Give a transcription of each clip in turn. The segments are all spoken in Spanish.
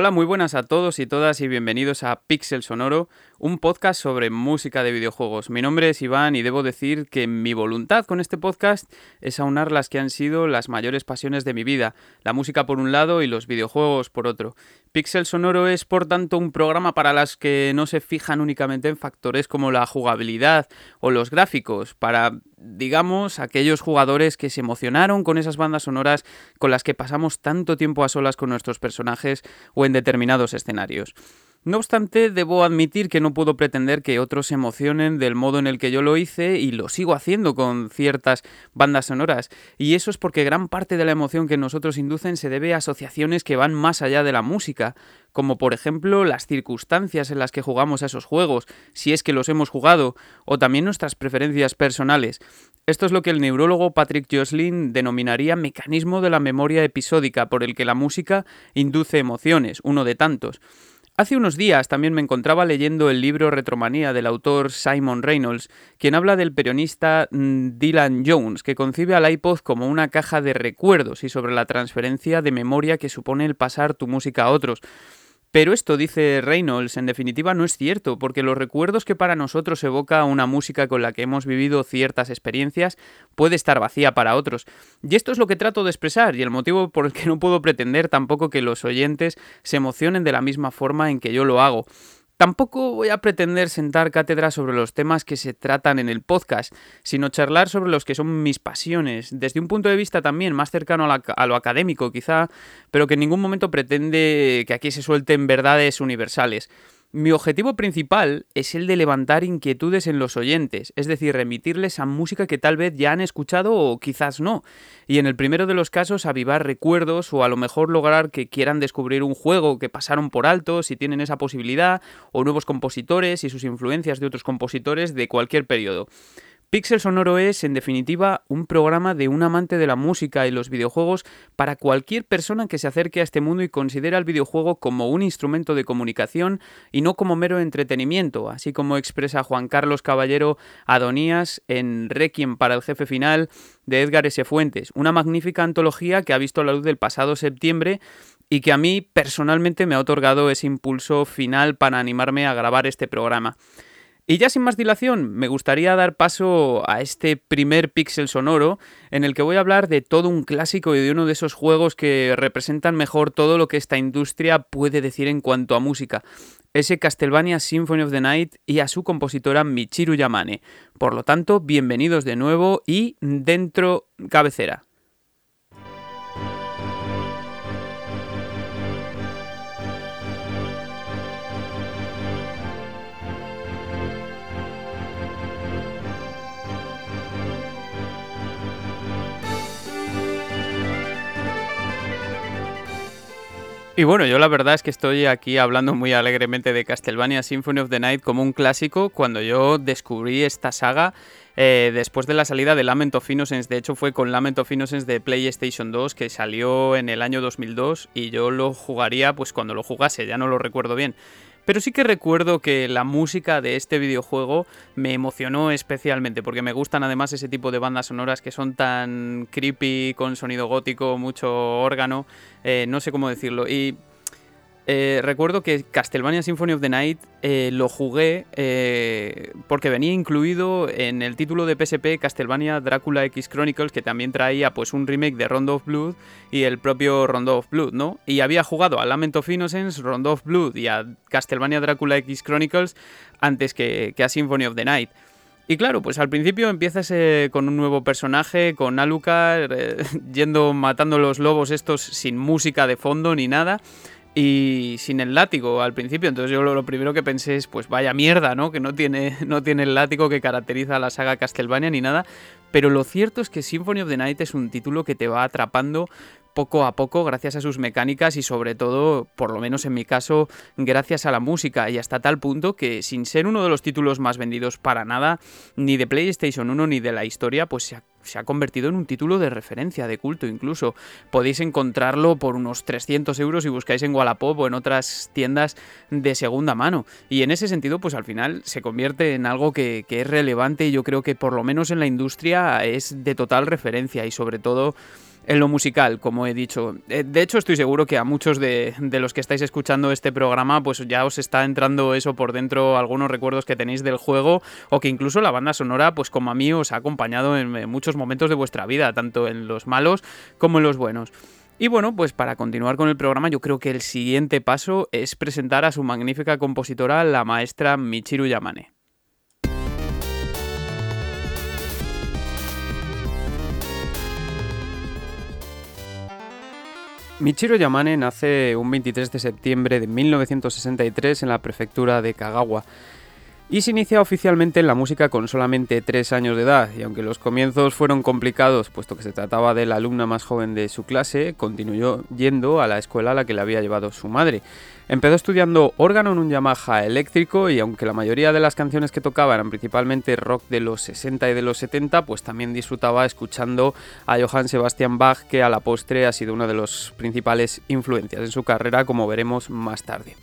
Hola, muy buenas a todos y todas y bienvenidos a Pixel Sonoro, un podcast sobre música de videojuegos. Mi nombre es Iván y debo decir que mi voluntad con este podcast es aunar las que han sido las mayores pasiones de mi vida, la música por un lado y los videojuegos por otro. Pixel Sonoro es por tanto un programa para las que no se fijan únicamente en factores como la jugabilidad o los gráficos, para digamos, aquellos jugadores que se emocionaron con esas bandas sonoras con las que pasamos tanto tiempo a solas con nuestros personajes o en determinados escenarios. No obstante, debo admitir que no puedo pretender que otros se emocionen del modo en el que yo lo hice y lo sigo haciendo con ciertas bandas sonoras. Y eso es porque gran parte de la emoción que nosotros inducen se debe a asociaciones que van más allá de la música, como por ejemplo las circunstancias en las que jugamos a esos juegos, si es que los hemos jugado, o también nuestras preferencias personales. Esto es lo que el neurólogo Patrick Joslin denominaría mecanismo de la memoria episódica, por el que la música induce emociones, uno de tantos. Hace unos días también me encontraba leyendo el libro Retromanía del autor Simon Reynolds, quien habla del peronista mm, Dylan Jones, que concibe al iPod como una caja de recuerdos y sobre la transferencia de memoria que supone el pasar tu música a otros. Pero esto, dice Reynolds, en definitiva no es cierto, porque los recuerdos que para nosotros evoca una música con la que hemos vivido ciertas experiencias puede estar vacía para otros. Y esto es lo que trato de expresar y el motivo por el que no puedo pretender tampoco que los oyentes se emocionen de la misma forma en que yo lo hago. Tampoco voy a pretender sentar cátedra sobre los temas que se tratan en el podcast, sino charlar sobre los que son mis pasiones, desde un punto de vista también más cercano a, lo académico quizá, pero que en ningún momento pretende que aquí se suelten verdades universales. Mi objetivo principal es el de levantar inquietudes en los oyentes, es decir, remitirles a música que tal vez ya han escuchado o quizás no, y en el primero de los casos avivar recuerdos o a lo mejor lograr que quieran descubrir un juego que pasaron por alto si tienen esa posibilidad, o nuevos compositores y sus influencias de otros compositores de cualquier periodo. Pixel Sonoro es, en definitiva, un programa de un amante de la música y los videojuegos para cualquier persona que se acerque a este mundo y considera el videojuego como un instrumento de comunicación y no como mero entretenimiento, así como expresa Juan Carlos Caballero Adonías en Requiem para el jefe final de Edgar S. Fuentes, una magnífica antología que ha visto la luz del pasado septiembre y que a mí personalmente me ha otorgado ese impulso final para animarme a grabar este programa. Y ya sin más dilación, me gustaría dar paso a este primer pixel sonoro en el que voy a hablar de todo un clásico y de uno de esos juegos que representan mejor todo lo que esta industria puede decir en cuanto a música. Ese Castlevania Symphony of the Night y a su compositora Michiru Yamane. Por lo tanto, bienvenidos de nuevo y dentro cabecera. Y bueno, yo la verdad es que estoy aquí hablando muy alegremente de Castlevania Symphony of the Night como un clásico cuando yo descubrí esta saga eh, después de la salida de Lament of Innocence. De hecho, fue con Lament of Innocence de PlayStation 2 que salió en el año 2002 y yo lo jugaría pues cuando lo jugase, ya no lo recuerdo bien. Pero sí que recuerdo que la música de este videojuego me emocionó especialmente, porque me gustan además ese tipo de bandas sonoras que son tan creepy, con sonido gótico, mucho órgano, eh, no sé cómo decirlo. Y eh, recuerdo que Castlevania Symphony of the Night eh, lo jugué eh, porque venía incluido en el título de PSP Castlevania Drácula X Chronicles, que también traía pues un remake de Rondo of Blood y el propio Rondo of Blood, ¿no? Y había jugado a Lament of Innocence, Rondo of Blood y a Castlevania Drácula X Chronicles antes que, a Symphony of the Night. Y claro, pues al principio empiezas con un nuevo personaje, con Alucard, yendo matando los lobos estos sin música de fondo ni nada y sin el látigo al principio. Entonces yo lo, primero que pensé es, pues vaya mierda, ¿no? Que no tiene, no tiene el látigo que caracteriza a la saga Castlevania ni nada. Pero lo cierto es que Symphony of the Night es un título que te va atrapando poco a poco gracias a sus mecánicas y sobre todo, por lo menos en mi caso, gracias a la música y hasta tal punto que sin ser uno de los títulos más vendidos para nada, ni de PlayStation 1 ni de la historia, pues se ha se ha convertido en un título de referencia, de culto incluso. Podéis encontrarlo por unos 300 euros si buscáis en Wallapop o en otras tiendas de segunda mano. Y en ese sentido, pues al final se convierte en algo que, es relevante y yo creo que por lo menos en la industria es de total referencia y sobre todo en lo musical, como he dicho. Eh, de hecho, estoy seguro que a muchos de, los que estáis escuchando este programa, pues ya os está entrando eso por dentro, algunos recuerdos que tenéis del juego, o que incluso la banda sonora, pues como a mí, os ha acompañado en muchos momentos de vuestra vida, tanto en los malos como en los buenos. Y bueno, pues para continuar con el programa, yo creo que el siguiente paso es presentar a su magnífica compositora, la maestra Michiru Yamane. Michiro Yamane nace un 23 de septiembre de 1963 en la prefectura de Kagawa y se inicia oficialmente en la música con solamente 3 años de edad, y aunque los comienzos fueron complicados, puesto que se trataba de la alumna más joven de su clase, continuó yendo a la escuela a la que le había llevado su madre. Empezó estudiando órgano en un Yamaha eléctrico y aunque la mayoría de las canciones que tocaba eran principalmente rock de los 60 y de los 70, pues también disfrutaba escuchando a Johann Sebastian Bach, que a la postre ha sido una de las principales influencias en su carrera, como veremos más tarde.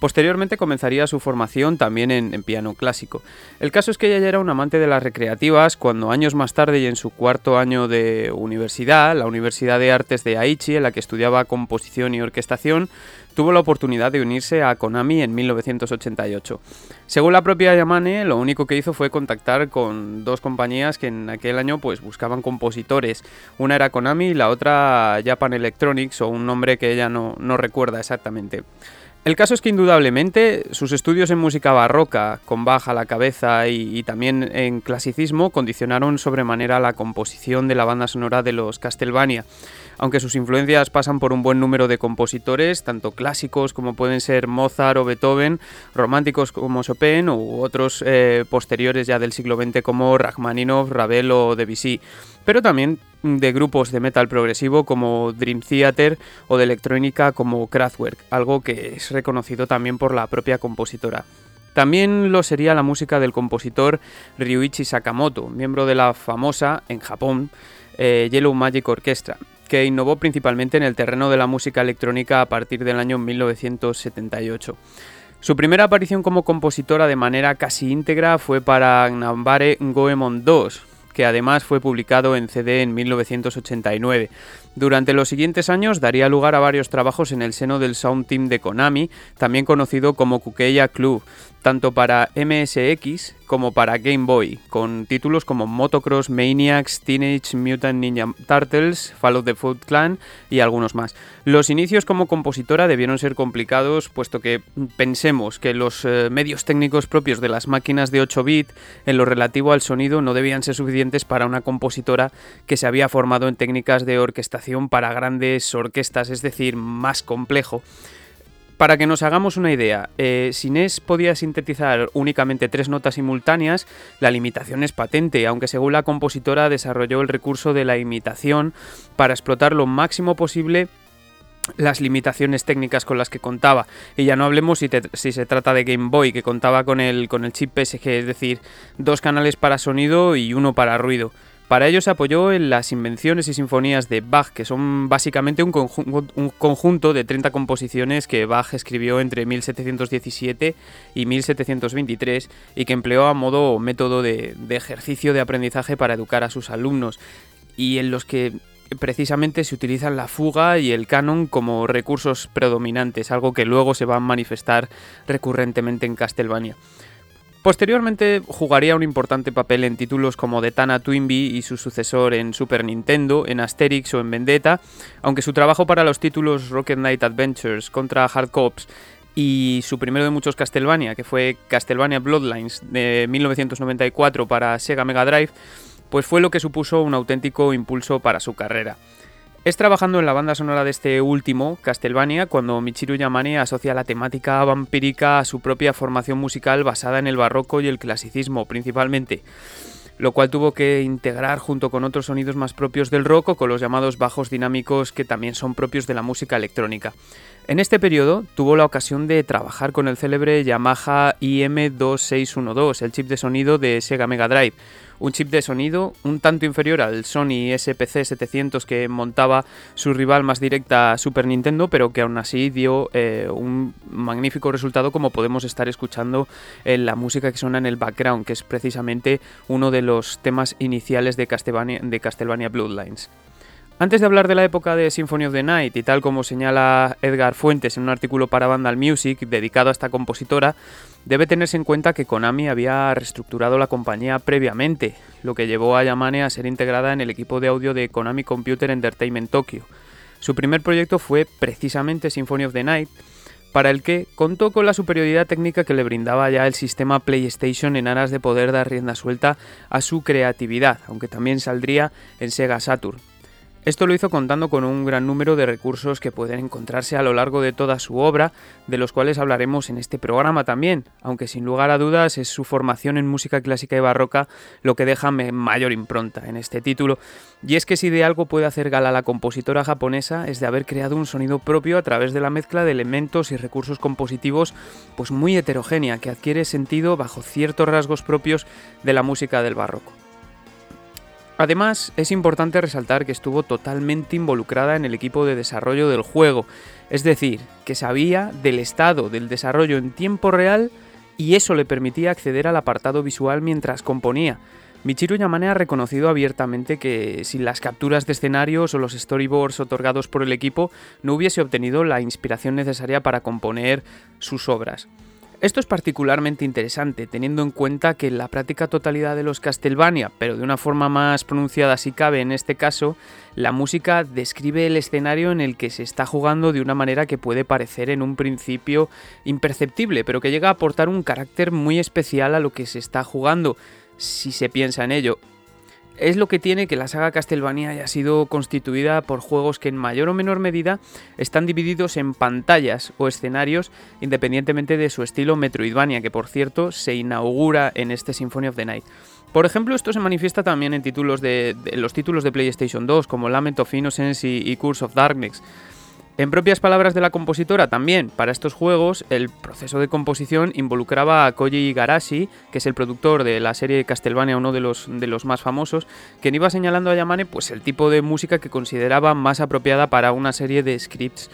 Posteriormente comenzaría su formación también en, piano clásico. El caso es que ella ya era un amante de las recreativas cuando años más tarde y en su cuarto año de universidad, la Universidad de Artes de Aichi, en la que estudiaba composición y orquestación, tuvo la oportunidad de unirse a Konami en 1988. Según la propia Yamane, lo único que hizo fue contactar con dos compañías que en aquel año pues buscaban compositores. Una era Konami y la otra Japan Electronics o un nombre que ella no, no recuerda exactamente. El caso es que indudablemente sus estudios en música barroca, con baja la cabeza y, también en clasicismo, condicionaron sobremanera la composición de la banda sonora de los Castlevania. Aunque sus influencias pasan por un buen número de compositores, tanto clásicos como pueden ser Mozart o Beethoven, románticos como Chopin u otros eh, posteriores ya del siglo XX como Rachmaninoff, Ravel o Debussy, pero también de grupos de metal progresivo como Dream Theater o de electrónica como Kraftwerk, algo que es reconocido también por la propia compositora. También lo sería la música del compositor Ryuichi Sakamoto, miembro de la famosa, en Japón, eh, Yellow Magic Orchestra, que innovó principalmente en el terreno de la música electrónica a partir del año 1978. Su primera aparición como compositora de manera casi íntegra fue para Nambare Goemon 2, que además fue publicado en CD en 1989. Durante los siguientes años daría lugar a varios trabajos en el seno del Sound Team de Konami, también conocido como Kukeya Club, tanto para MSX como para Game Boy, con títulos como Motocross Maniacs, Teenage Mutant Ninja Turtles, Fall of the Foot Clan y algunos más. Los inicios como compositora debieron ser complicados, puesto que pensemos que los eh, medios técnicos propios de las máquinas de 8 bit en lo relativo al sonido no debían ser suficientes para una compositora que se había formado en técnicas de orquestación para grandes orquestas, es decir, más complejo. Para que nos hagamos una idea, eh, si NES podía sintetizar únicamente tres notas simultáneas, la limitación es patente, aunque según la compositora desarrolló el recurso de la imitación para explotar lo máximo posible las limitaciones técnicas con las que contaba. Y ya no hablemos si, si, se trata de Game Boy, que contaba con el, con el chip PSG, es decir, dos canales para sonido y uno para ruido. Para ello se apoyó en las invenciones y sinfonías de Bach, que son básicamente un, conjunto de 30 composiciones que Bach escribió entre 1717 y 1723 y que empleó a modo método de, de ejercicio de aprendizaje para educar a sus alumnos, y en los que precisamente se utilizan la fuga y el canon como recursos predominantes, algo que luego se va a manifestar recurrentemente en Castlevania. Posteriormente jugaría un importante papel en títulos como Tana Twinbee y su sucesor en Super Nintendo, en Asterix o en Vendetta, aunque su trabajo para los títulos Rocket Knight Adventures contra Hard Cops y su primero de muchos Castlevania, que fue Castlevania Bloodlines de 1994 para Sega Mega Drive, pues fue lo que supuso un auténtico impulso para su carrera. Es trabajando en la banda sonora de este último, Castlevania, cuando Michiru Yamane asocia la temática vampírica a su propia formación musical basada en el barroco y el clasicismo principalmente, lo cual tuvo que integrar junto con otros sonidos más propios del rock o con los llamados bajos dinámicos que también son propios de la música electrónica. En este periodo tuvo la ocasión de trabajar con el célebre Yamaha IM2612, el chip de sonido de Sega Mega Drive, un chip de sonido un tanto inferior al Sony SPC 700 que montaba su rival más directa Super Nintendo, pero que aún así dio eh, un magnífico resultado como podemos estar escuchando en la música que suena en el background, que es precisamente uno de los temas iniciales de Castlevania, de Castlevania Bloodlines. Antes de hablar de la época de Symphony of the Night y tal como señala Edgar Fuentes en un artículo para Vandal Music dedicado a esta compositora, debe tenerse en cuenta que Konami había reestructurado la compañía previamente, lo que llevó a Yamane a ser integrada en el equipo de audio de Konami Computer Entertainment Tokyo. Su primer proyecto fue precisamente Symphony of the Night, para el que contó con la superioridad técnica que le brindaba ya el sistema PlayStation en aras de poder dar rienda suelta a su creatividad, aunque también saldría en Sega Saturn. Esto lo hizo contando con un gran número de recursos que pueden encontrarse a lo largo de toda su obra, de los cuales hablaremos en este programa también, aunque sin lugar a dudas es su formación en música clásica y barroca lo que deja mayor impronta en este título. Y es que si de algo puede hacer gala la compositora japonesa es de haber creado un sonido propio a través de la mezcla de elementos y recursos compositivos pues muy heterogénea que adquiere sentido bajo ciertos rasgos propios de la música del barroco. Además, es importante resaltar que estuvo totalmente involucrada en el equipo de desarrollo del juego, es decir, que sabía del estado del desarrollo en tiempo real y eso le permitía acceder al apartado visual mientras componía. Michiru Yamane ha reconocido abiertamente que sin las capturas de escenarios o los storyboards otorgados por el equipo no hubiese obtenido la inspiración necesaria para componer sus obras. Esto es particularmente interesante, teniendo en cuenta que la práctica totalidad de los Castlevania, pero de una forma más pronunciada si cabe en este caso, la música describe el escenario en el que se está jugando de una manera que puede parecer en un principio imperceptible, pero que llega a aportar un carácter muy especial a lo que se está jugando, si se piensa en ello es lo que tiene que la saga Castlevania haya sido constituida por juegos que en mayor o menor medida están divididos en pantallas o escenarios independientemente de su estilo Metroidvania, que por cierto se inaugura en este Symphony of the Night. Por ejemplo, esto se manifiesta también en títulos de, los títulos de PlayStation 2 como Lament of Innocence y Curse of Darkness. En propias palabras de la compositora, también para estos juegos el proceso de composición involucraba a Koji Igarashi, que es el productor de la serie Castlevania, uno de los, de los más famosos, quien iba señalando a Yamane pues, el tipo de música que consideraba más apropiada para una serie de scripts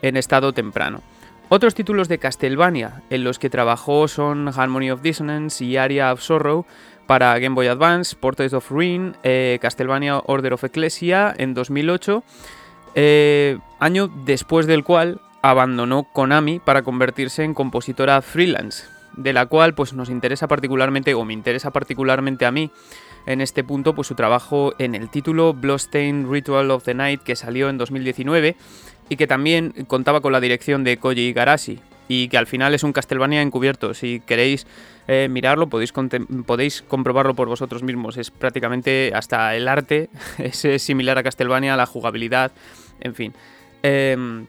en estado temprano. Otros títulos de Castlevania en los que trabajó son Harmony of Dissonance y Aria of Sorrow para Game Boy Advance, Portraits of Ruin, eh, Castlevania Order of Ecclesia en 2008 eh, año después del cual abandonó Konami para convertirse en compositora freelance, de la cual pues nos interesa particularmente o me interesa particularmente a mí en este punto pues su trabajo en el título Bloodstained Ritual of the Night que salió en 2019 y que también contaba con la dirección de Koji Igarashi y que al final es un Castlevania encubierto. Si queréis eh, mirarlo podéis, podéis comprobarlo por vosotros mismos. Es prácticamente hasta el arte es similar a Castlevania, la jugabilidad, en fin. Em,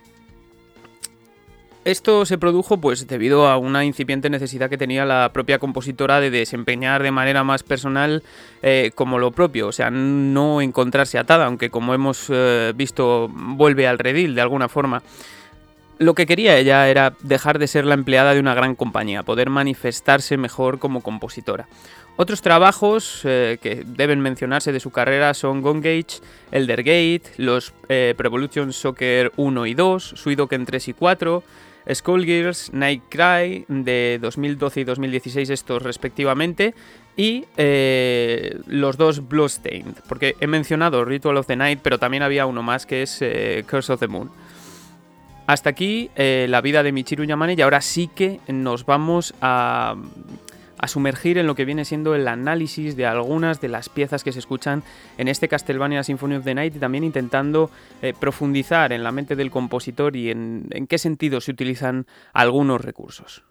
esto se produjo pues debido a una incipiente necesidad que tenía la propia compositora de desempeñar de manera más personal eh, como lo propio, o sea, no encontrarse atada, aunque como hemos eh, visto vuelve al redil de alguna forma. Lo que quería ella era dejar de ser la empleada de una gran compañía, poder manifestarse mejor como compositora. Otros trabajos eh, que deben mencionarse de su carrera son Gone Gage, Elder Gate, los eh, Prevolution Soccer 1 y 2, Suidoken 3 y 4, Skullgirls, Night Cry de 2012 y 2016 estos respectivamente y eh, los dos Bloodstained, porque he mencionado Ritual of the Night pero también había uno más que es Curse of the Moon. Hasta aquí la vida de Michiru Yamane y ahora sí que nos vamos a a sumergir en lo que viene siendo el análisis de algunas de las piezas que se escuchan en este Castlevania Symphony of the Night y también intentando eh, profundizar en la mente del compositor y en qué sentido se utilizan algunos recursos.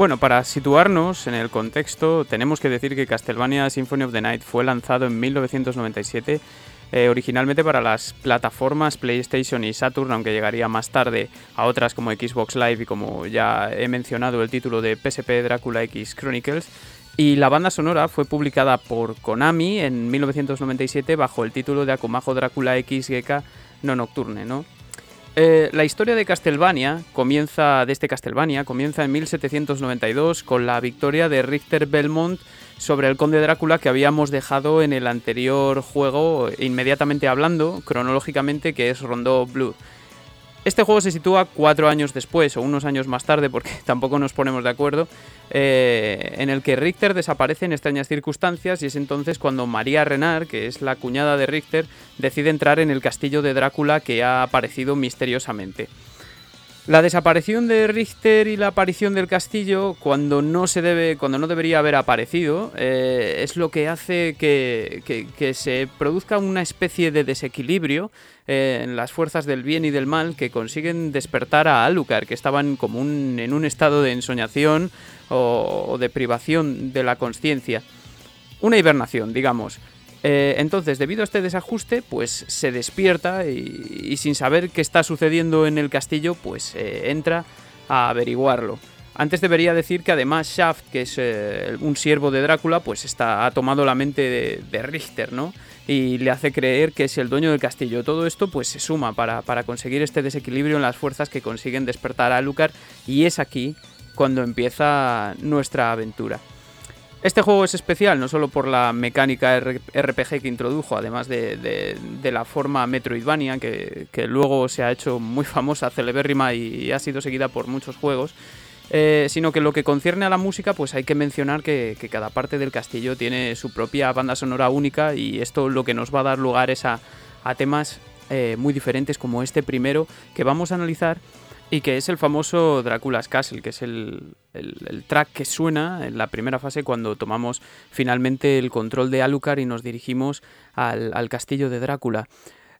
Bueno, para situarnos en el contexto, tenemos que decir que Castlevania Symphony of the Night fue lanzado en 1997 eh, originalmente para las plataformas PlayStation y Saturn, aunque llegaría más tarde a otras como Xbox Live y como ya he mencionado el título de PSP Drácula X Chronicles. Y la banda sonora fue publicada por Konami en 1997 bajo el título de Akumajo Drácula X Geka no Nocturne, ¿no? Eh, la historia de Castlevania comienza, de este Castlevania, comienza en 1792 con la victoria de Richter Belmont sobre el conde Drácula que habíamos dejado en el anterior juego, inmediatamente hablando, cronológicamente, que es Rondo Blue. Este juego se sitúa cuatro años después o unos años más tarde, porque tampoco nos ponemos de acuerdo, eh, en el que Richter desaparece en extrañas circunstancias y es entonces cuando María Renard, que es la cuñada de Richter, decide entrar en el castillo de Drácula que ha aparecido misteriosamente. La desaparición de Richter y la aparición del castillo, cuando no se debe, cuando no debería haber aparecido, eh, es lo que hace que, se produzca una especie de desequilibrio eh, en las fuerzas del bien y del mal que consiguen despertar a Alucard, que estaban como en un estado de ensoñación o de privación de la conciencia. Una hibernación, digamos. Eh, entonces, debido a este desajuste, pues se despierta y, sin saber qué está sucediendo en el castillo, pues eh, entra a averiguarlo. Antes debería decir que además Shaft, que es eh, un siervo de Drácula, pues está, ha tomado la mente de, Richter, ¿no? Y le hace creer que es el dueño del castillo. Todo esto pues se suma para, para conseguir este desequilibrio en las fuerzas que consiguen despertar a Lucar y es aquí cuando empieza nuestra aventura. Este juego es especial no solo por la mecánica RPG que introdujo, además de, la forma Metroidvania, que, luego se ha hecho muy famosa, celebérrima y ha sido seguida por muchos juegos, eh, sino que lo que concierne a la música, pues hay que mencionar que, cada parte del castillo tiene su propia banda sonora única y esto lo que nos va a dar lugar es a, temas eh, muy diferentes como este primero que vamos a analizar y que es el famoso Drácula's Castle, que es el, track que suena en la primera fase cuando tomamos finalmente el control de Alucard y nos dirigimos al, al castillo de Drácula.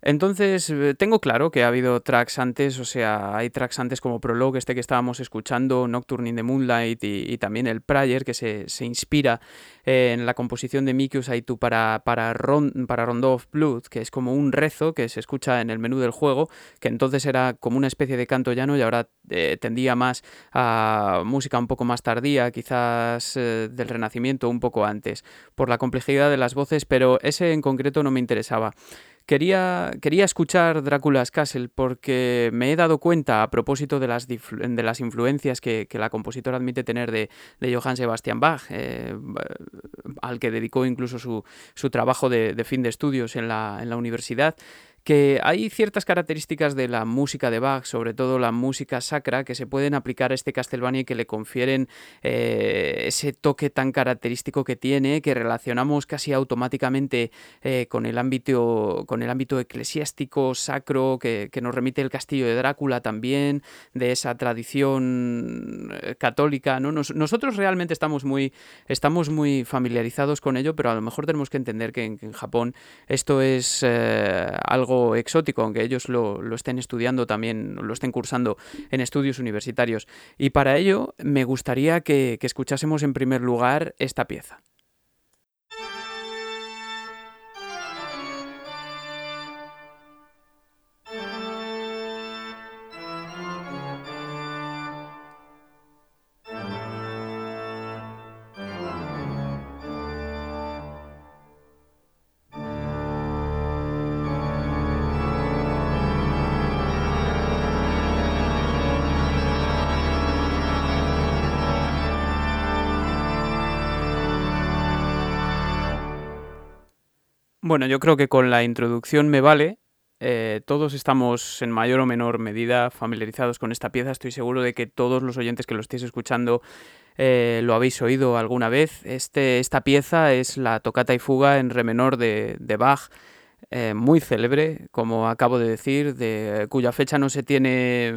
Entonces, eh, tengo claro que ha habido tracks antes, o sea, hay tracks antes como Prologue, este que estábamos escuchando, Nocturne in the Moonlight y, también el Prayer, que se, inspira en la composición de Mikius Aitu para, para, para Rondo of Blood, que es como un rezo que se escucha en el menú del juego, que entonces era como una especie de canto llano y ahora eh, tendía más a música un poco más tardía, quizás eh, del Renacimiento un poco antes, por la complejidad de las voces, pero ese en concreto no me interesaba. Quería, quería escuchar Drácula's Castle porque me he dado cuenta, a propósito de las, de las influencias que, la compositora admite tener de, de Johann Sebastian Bach, eh, al que dedicó incluso su, su trabajo de, de, fin de estudios en la, en la universidad, que hay ciertas características de la música de Bach, sobre todo la música sacra, que se pueden aplicar a este Castlevania y que le confieren eh, ese toque tan característico que tiene, que relacionamos casi automáticamente eh, con, el ámbito, con el ámbito eclesiástico, sacro, que, nos remite el castillo de Drácula también, de esa tradición eh, católica. ¿no? nosotros realmente estamos muy, estamos muy familiarizados con ello, pero a lo mejor tenemos que entender que en Japón esto es algo exótico, aunque ellos lo, estén estudiando también, lo estén cursando en estudios universitarios. Y para ello me gustaría que escuchásemos en primer lugar esta pieza. Bueno, yo creo que con la introducción me vale. Eh, todos estamos en mayor o menor medida familiarizados con esta pieza. Estoy seguro de que todos los oyentes que lo estéis escuchando eh, lo habéis oído alguna vez. Este, esta pieza es la tocata y fuga en re menor de, Bach, eh, muy célebre, como acabo de decir, de cuya fecha no se tiene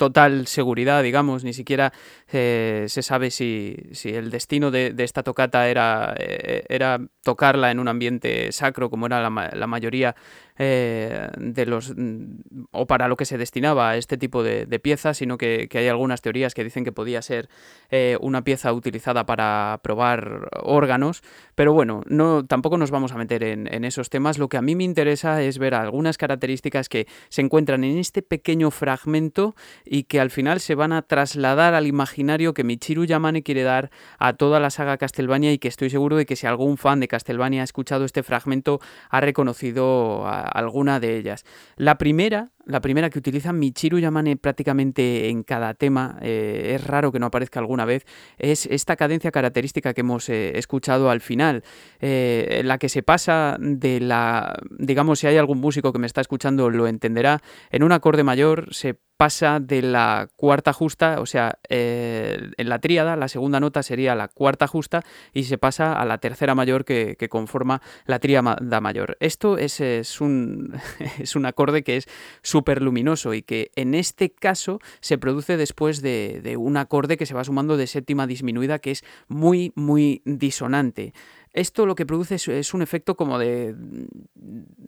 total seguridad, digamos, ni siquiera se sabe si, el destino de, esta tocata era, era tocarla en un ambiente sacro, como era la, la mayoría eh, de los mm, o para lo que se destinaba a este tipo de, piezas, sino que, hay algunas teorías que dicen que podía ser eh, una pieza utilizada para probar órganos, pero bueno, no, tampoco nos vamos a meter en, en esos temas. Lo que a mí me interesa es ver algunas características que se encuentran en este pequeño fragmento y que al final se van a trasladar al imaginario que Michiru Yamane quiere dar a toda la saga Castlevania y que estoy seguro de que si algún fan de Castlevania ha escuchado este fragmento ha reconocido alguna de ellas. La primera, la primera que utiliza Michiru Yamane prácticamente en cada tema, eh, es raro que no aparezca alguna vez, es esta cadencia característica que hemos eh, escuchado al final, eh, la que se pasa de la, digamos, si hay algún músico que me está escuchando lo entenderá, en un acorde mayor se pasa de la cuarta justa, o sea, en la tríada la segunda nota sería la cuarta justa y se pasa a la tercera mayor que, conforma la tríada mayor. Esto es, es, un, es un acorde que es súper luminoso y que en este caso se produce después de, de un acorde que se va sumando de séptima disminuida que es muy, muy disonante. Esto lo que produce es, un efecto como de.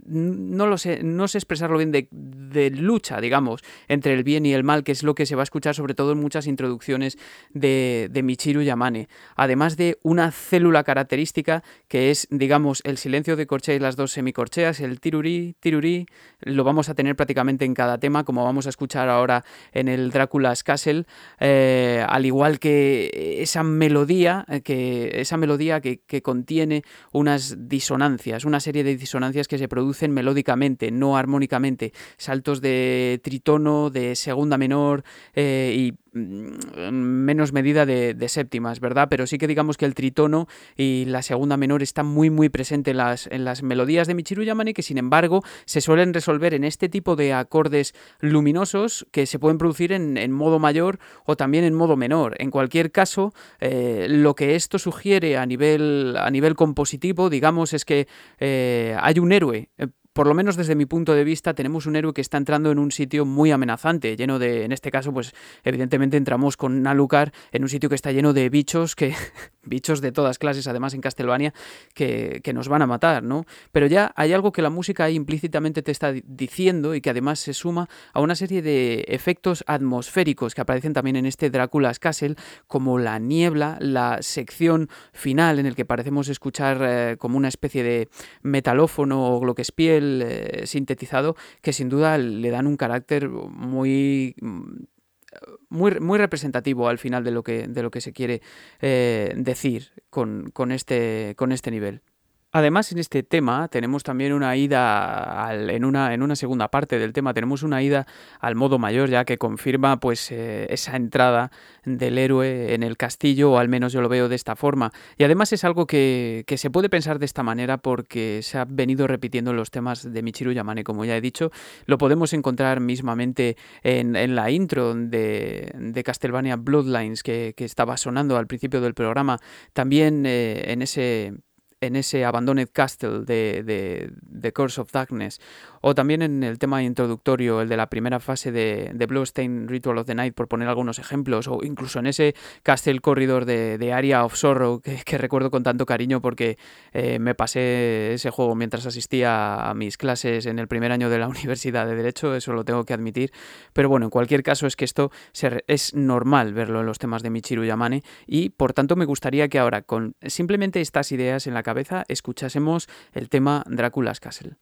No lo sé, no sé expresarlo bien, de, lucha, digamos, entre el bien y el mal, que es lo que se va a escuchar sobre todo en muchas introducciones de, de Michiru Yamane. Además de una célula característica que es, digamos, el silencio de corchea y las dos semicorcheas, el tirurí, tirurí, lo vamos a tener prácticamente en cada tema, como vamos a escuchar ahora en el Drácula's Castle, eh, al igual que esa melodía, eh, que, esa melodía que, que contiene tiene unas disonancias, una serie de disonancias que se producen melódicamente, no armónicamente, saltos de tritono, de segunda menor eh, y Menos medida de, séptimas, ¿verdad? Pero sí que digamos que el tritono y la segunda menor están muy muy presentes en las, en las melodías de Michiru Yamane que sin embargo se suelen resolver en este tipo de acordes luminosos que se pueden producir en, modo mayor o también en modo menor. En cualquier caso, eh, lo que esto sugiere a nivel, a nivel compositivo, digamos, es que eh, hay un héroe eh, por lo menos desde mi punto de vista, tenemos un héroe que está entrando en un sitio muy amenazante, lleno de, en este caso, pues evidentemente entramos con Alucard en un sitio que está lleno de bichos, que bichos de todas clases, además en Castlevania, que, que, nos van a matar, ¿no? Pero ya hay algo que la música implícitamente te está diciendo y que además se suma a una serie de efectos atmosféricos que aparecen también en este Drácula's Castle, como la niebla, la sección final en el que parecemos escuchar eh, como una especie de metalófono o gloquespiel eh, sintetizado que sin duda le dan un carácter muy muy, muy, representativo al final de lo que, de lo que se quiere eh, decir con, con, este, con este nivel. Además, en este tema tenemos también una ida, en, una, en una segunda parte del tema, tenemos una ida al modo mayor, ya que confirma pues eh, esa entrada del héroe en el castillo, o al menos yo lo veo de esta forma. Y además es algo que, se puede pensar de esta manera porque se ha venido repitiendo en los temas de Michiru Yamane, como ya he dicho. Lo podemos encontrar mismamente en, la intro de, Castlevania Bloodlines que, estaba sonando al principio del programa. También eh, en ese en ese Abandoned Castle de, de, de, Curse of Darkness, o también en el tema introductorio, el de la primera fase de, de Bloodstained Ritual of the Night, por poner algunos ejemplos, o incluso en ese Castle Corridor de, de Area of Sorrow, que, recuerdo con tanto cariño porque eh, me pasé ese juego mientras asistía a mis clases en el primer año de la Universidad de Derecho, eso lo tengo que admitir, pero bueno, en cualquier caso es que esto es normal verlo en los temas de Michiru Yamane, y por tanto me gustaría que ahora, con simplemente estas ideas en la cabeza, escuchásemos el tema Drácula's Castle.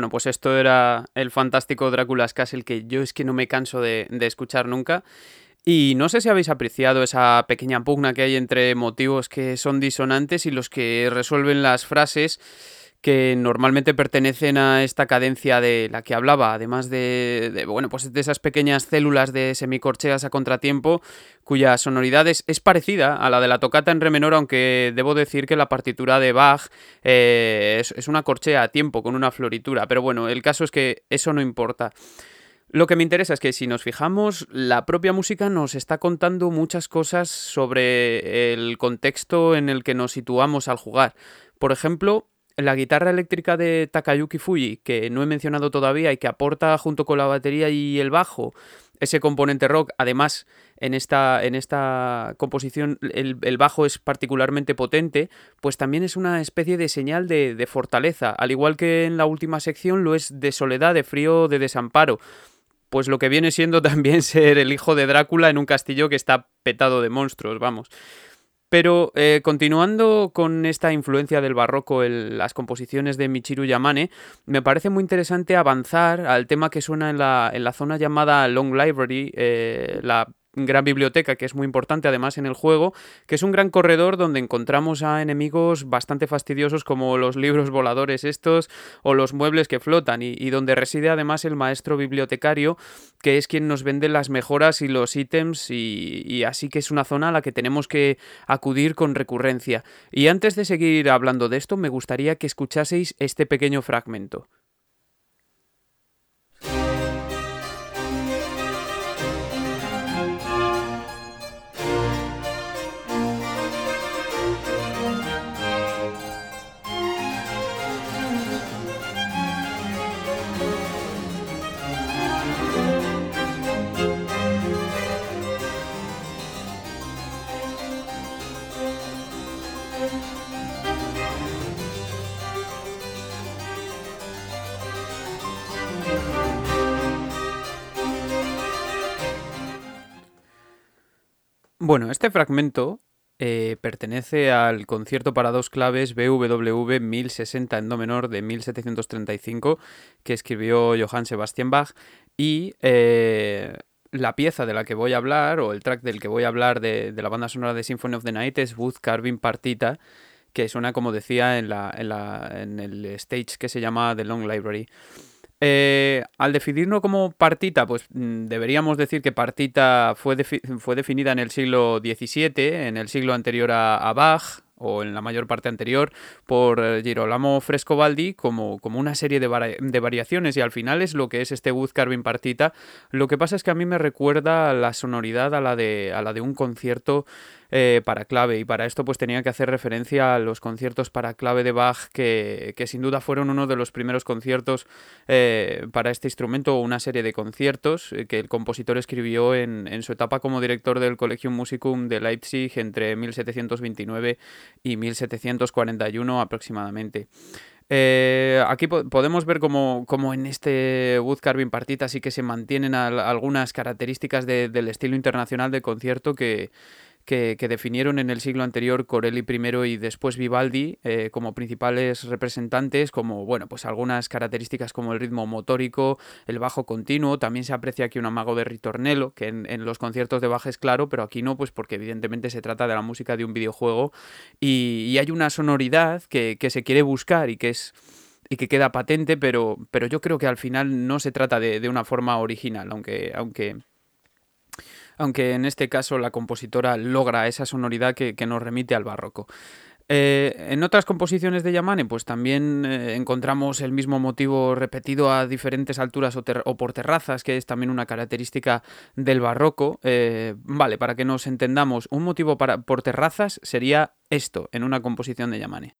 Bueno, pues esto era el fantástico Drácula's Castle que yo es que no me canso de, de escuchar nunca. Y no sé si habéis apreciado esa pequeña pugna que hay entre motivos que son disonantes y los que resuelven las frases que normalmente pertenecen a esta cadencia de la que hablaba, además de, bueno, pues de esas pequeñas células de semicorcheas a contratiempo, cuya sonoridad es, parecida a la de la tocata en re menor, aunque debo decir que la partitura de Bach eh, es, es una corchea a tiempo con una floritura, pero bueno, el caso es que eso no importa. Lo que me interesa es que si nos fijamos, la propia música nos está contando muchas cosas sobre el contexto en el que nos situamos al jugar. Por ejemplo, la guitarra eléctrica de Takayuki Fuji, que no he mencionado todavía y que aporta junto con la batería y el bajo ese componente rock, además en esta, en esta composición el, bajo es particularmente potente, pues también es una especie de señal de, de fortaleza, al igual que en la última sección lo es de soledad, de frío, de desamparo pues lo que viene siendo también ser el hijo de Drácula en un castillo que está petado de monstruos, vamos. Pero eh, continuando con esta influencia del barroco en las composiciones de Michiru Yamane, me parece muy interesante avanzar al tema que suena en la, en la zona llamada Long Library, eh, la gran biblioteca que es muy importante además en el juego, que es un gran corredor donde encontramos a enemigos bastante fastidiosos como los libros voladores estos o los muebles que flotan y, donde reside además el maestro bibliotecario que es quien nos vende las mejoras y los ítems y, y así que es una zona a la que tenemos que acudir con recurrencia. Y antes de seguir hablando de esto me gustaría que escuchaseis este pequeño fragmento. Bueno, este fragmento eh, pertenece al concierto para dos claves BWV 1060 en do menor de 1735 que escribió Johann Sebastian Bach y eh, la pieza de la que voy a hablar o el track del que voy a hablar de, la banda sonora de Symphony of the Night es Wood Carving Partita que suena como decía en, la, en, la, en el stage que se llama The Long Library. Eh, al definirlo como partita, pues mm, deberíamos decir que partita fue, fue definida en el siglo XVII, en el siglo anterior a Bach, o en la mayor parte anterior, por eh, Girolamo Frescobaldi como, como una serie de, de, variaciones y al final es lo que es este Wood Carving Partita. Lo que pasa es que a mí me recuerda la sonoridad a la de, a la de un concierto eh, para clave y para esto pues tenía que hacer referencia a los conciertos para clave de Bach que, que sin duda fueron uno de los primeros conciertos eh, para este instrumento o una serie de conciertos que el compositor escribió en, en su etapa como director del Collegium Musicum de Leipzig entre 1729 y 1741 aproximadamente. Eh, aquí podemos ver como, en este Wood Partita sí que se mantienen algunas características del estilo internacional de concierto que, que, definieron en el siglo anterior Corelli I y después Vivaldi eh, como principales representantes, como bueno, pues algunas características como el ritmo motórico, el bajo continuo, también se aprecia aquí un amago de ritornello, que en, los conciertos de baja es claro, pero aquí no, pues porque evidentemente se trata de la música de un videojuego. Y, hay una sonoridad que, se quiere buscar y que es y que queda patente, pero, pero yo creo que al final no se trata de, de una forma original, aunque, aunque aunque en este caso la compositora logra esa sonoridad que, nos remite al barroco. Eh, en otras composiciones de Yamane, pues también eh, encontramos el mismo motivo repetido a diferentes alturas o, por terrazas, que es también una característica del barroco. Eh, vale, para que nos entendamos, un motivo para, por terrazas sería esto en una composición de Yamane.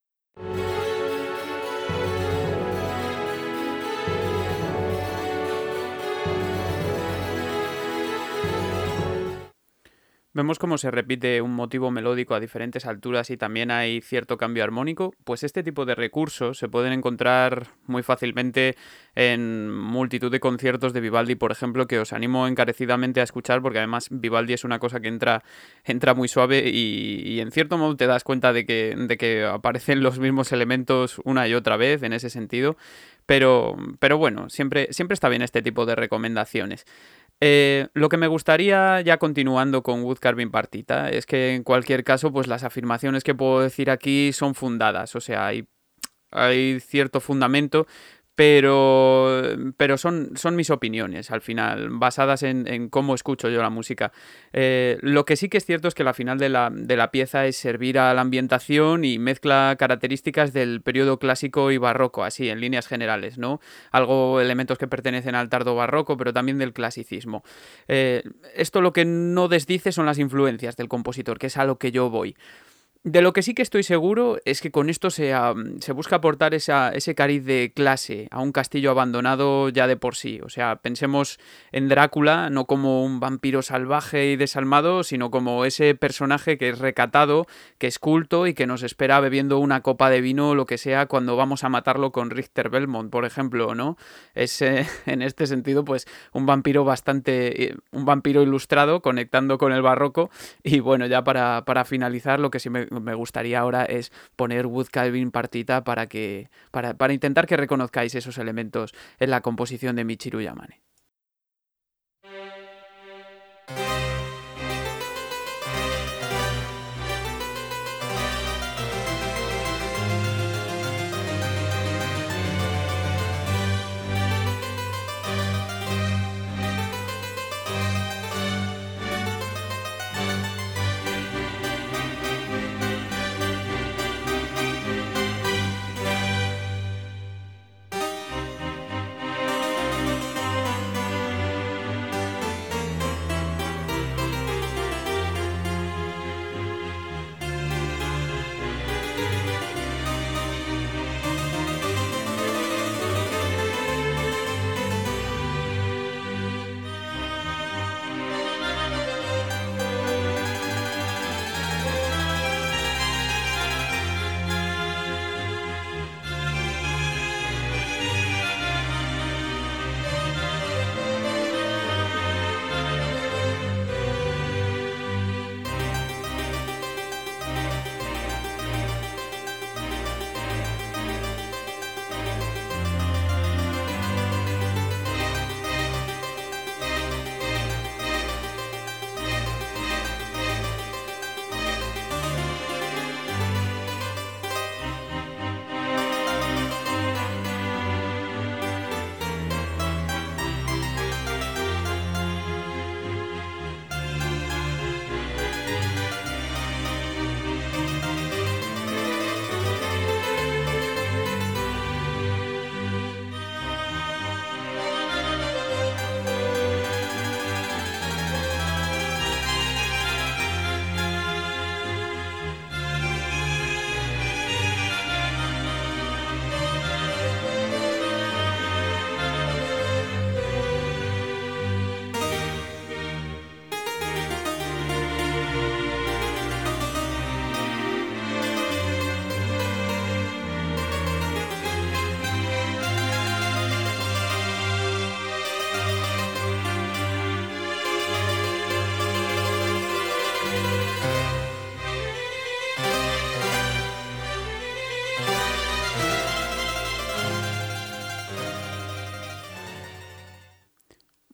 Vemos cómo se repite un motivo melódico a diferentes alturas y también hay cierto cambio armónico, pues este tipo de recursos se pueden encontrar muy fácilmente en multitud de conciertos de Vivaldi, por ejemplo, que os animo encarecidamente a escuchar porque además Vivaldi es una cosa que entra, entra muy suave y, en cierto modo te das cuenta de que, de que aparecen los mismos elementos una y otra vez en ese sentido, pero, pero bueno, siempre, siempre está bien este tipo de recomendaciones. Eh, lo que me gustaría, ya continuando con Wood Carving Partita, es que en cualquier caso, pues las afirmaciones que puedo decir aquí son fundadas, o sea, hay, hay cierto fundamento, pero, pero son, son mis opiniones al final, basadas en, cómo escucho yo la música. Eh, lo que sí que es cierto es que la final de la, de la, pieza es servir a la ambientación y mezcla características del periodo clásico y barroco, así en líneas generales, ¿no? Algo, elementos que pertenecen al tardo barroco, pero también del clasicismo. Eh, esto lo que no desdice son las influencias del compositor, que es a lo que yo voy. De lo que sí que estoy seguro es que con esto se, se busca aportar esa, ese cariz de clase a un castillo abandonado ya de por sí. O sea, pensemos en Drácula no como un vampiro salvaje y desalmado, sino como ese personaje que es recatado, que es culto y que nos espera bebiendo una copa de vino o lo que sea cuando vamos a matarlo con Richter Belmont, por ejemplo, ¿no? Es eh, en este sentido, pues, un vampiro bastante. Eh, un vampiro ilustrado, conectando con el barroco. Y bueno, ya para, para finalizar, lo que sí me me gustaría ahora es poner Wood Calvin partita para que para, para intentar que reconozcáis esos elementos en la composición de Michiru Yamane.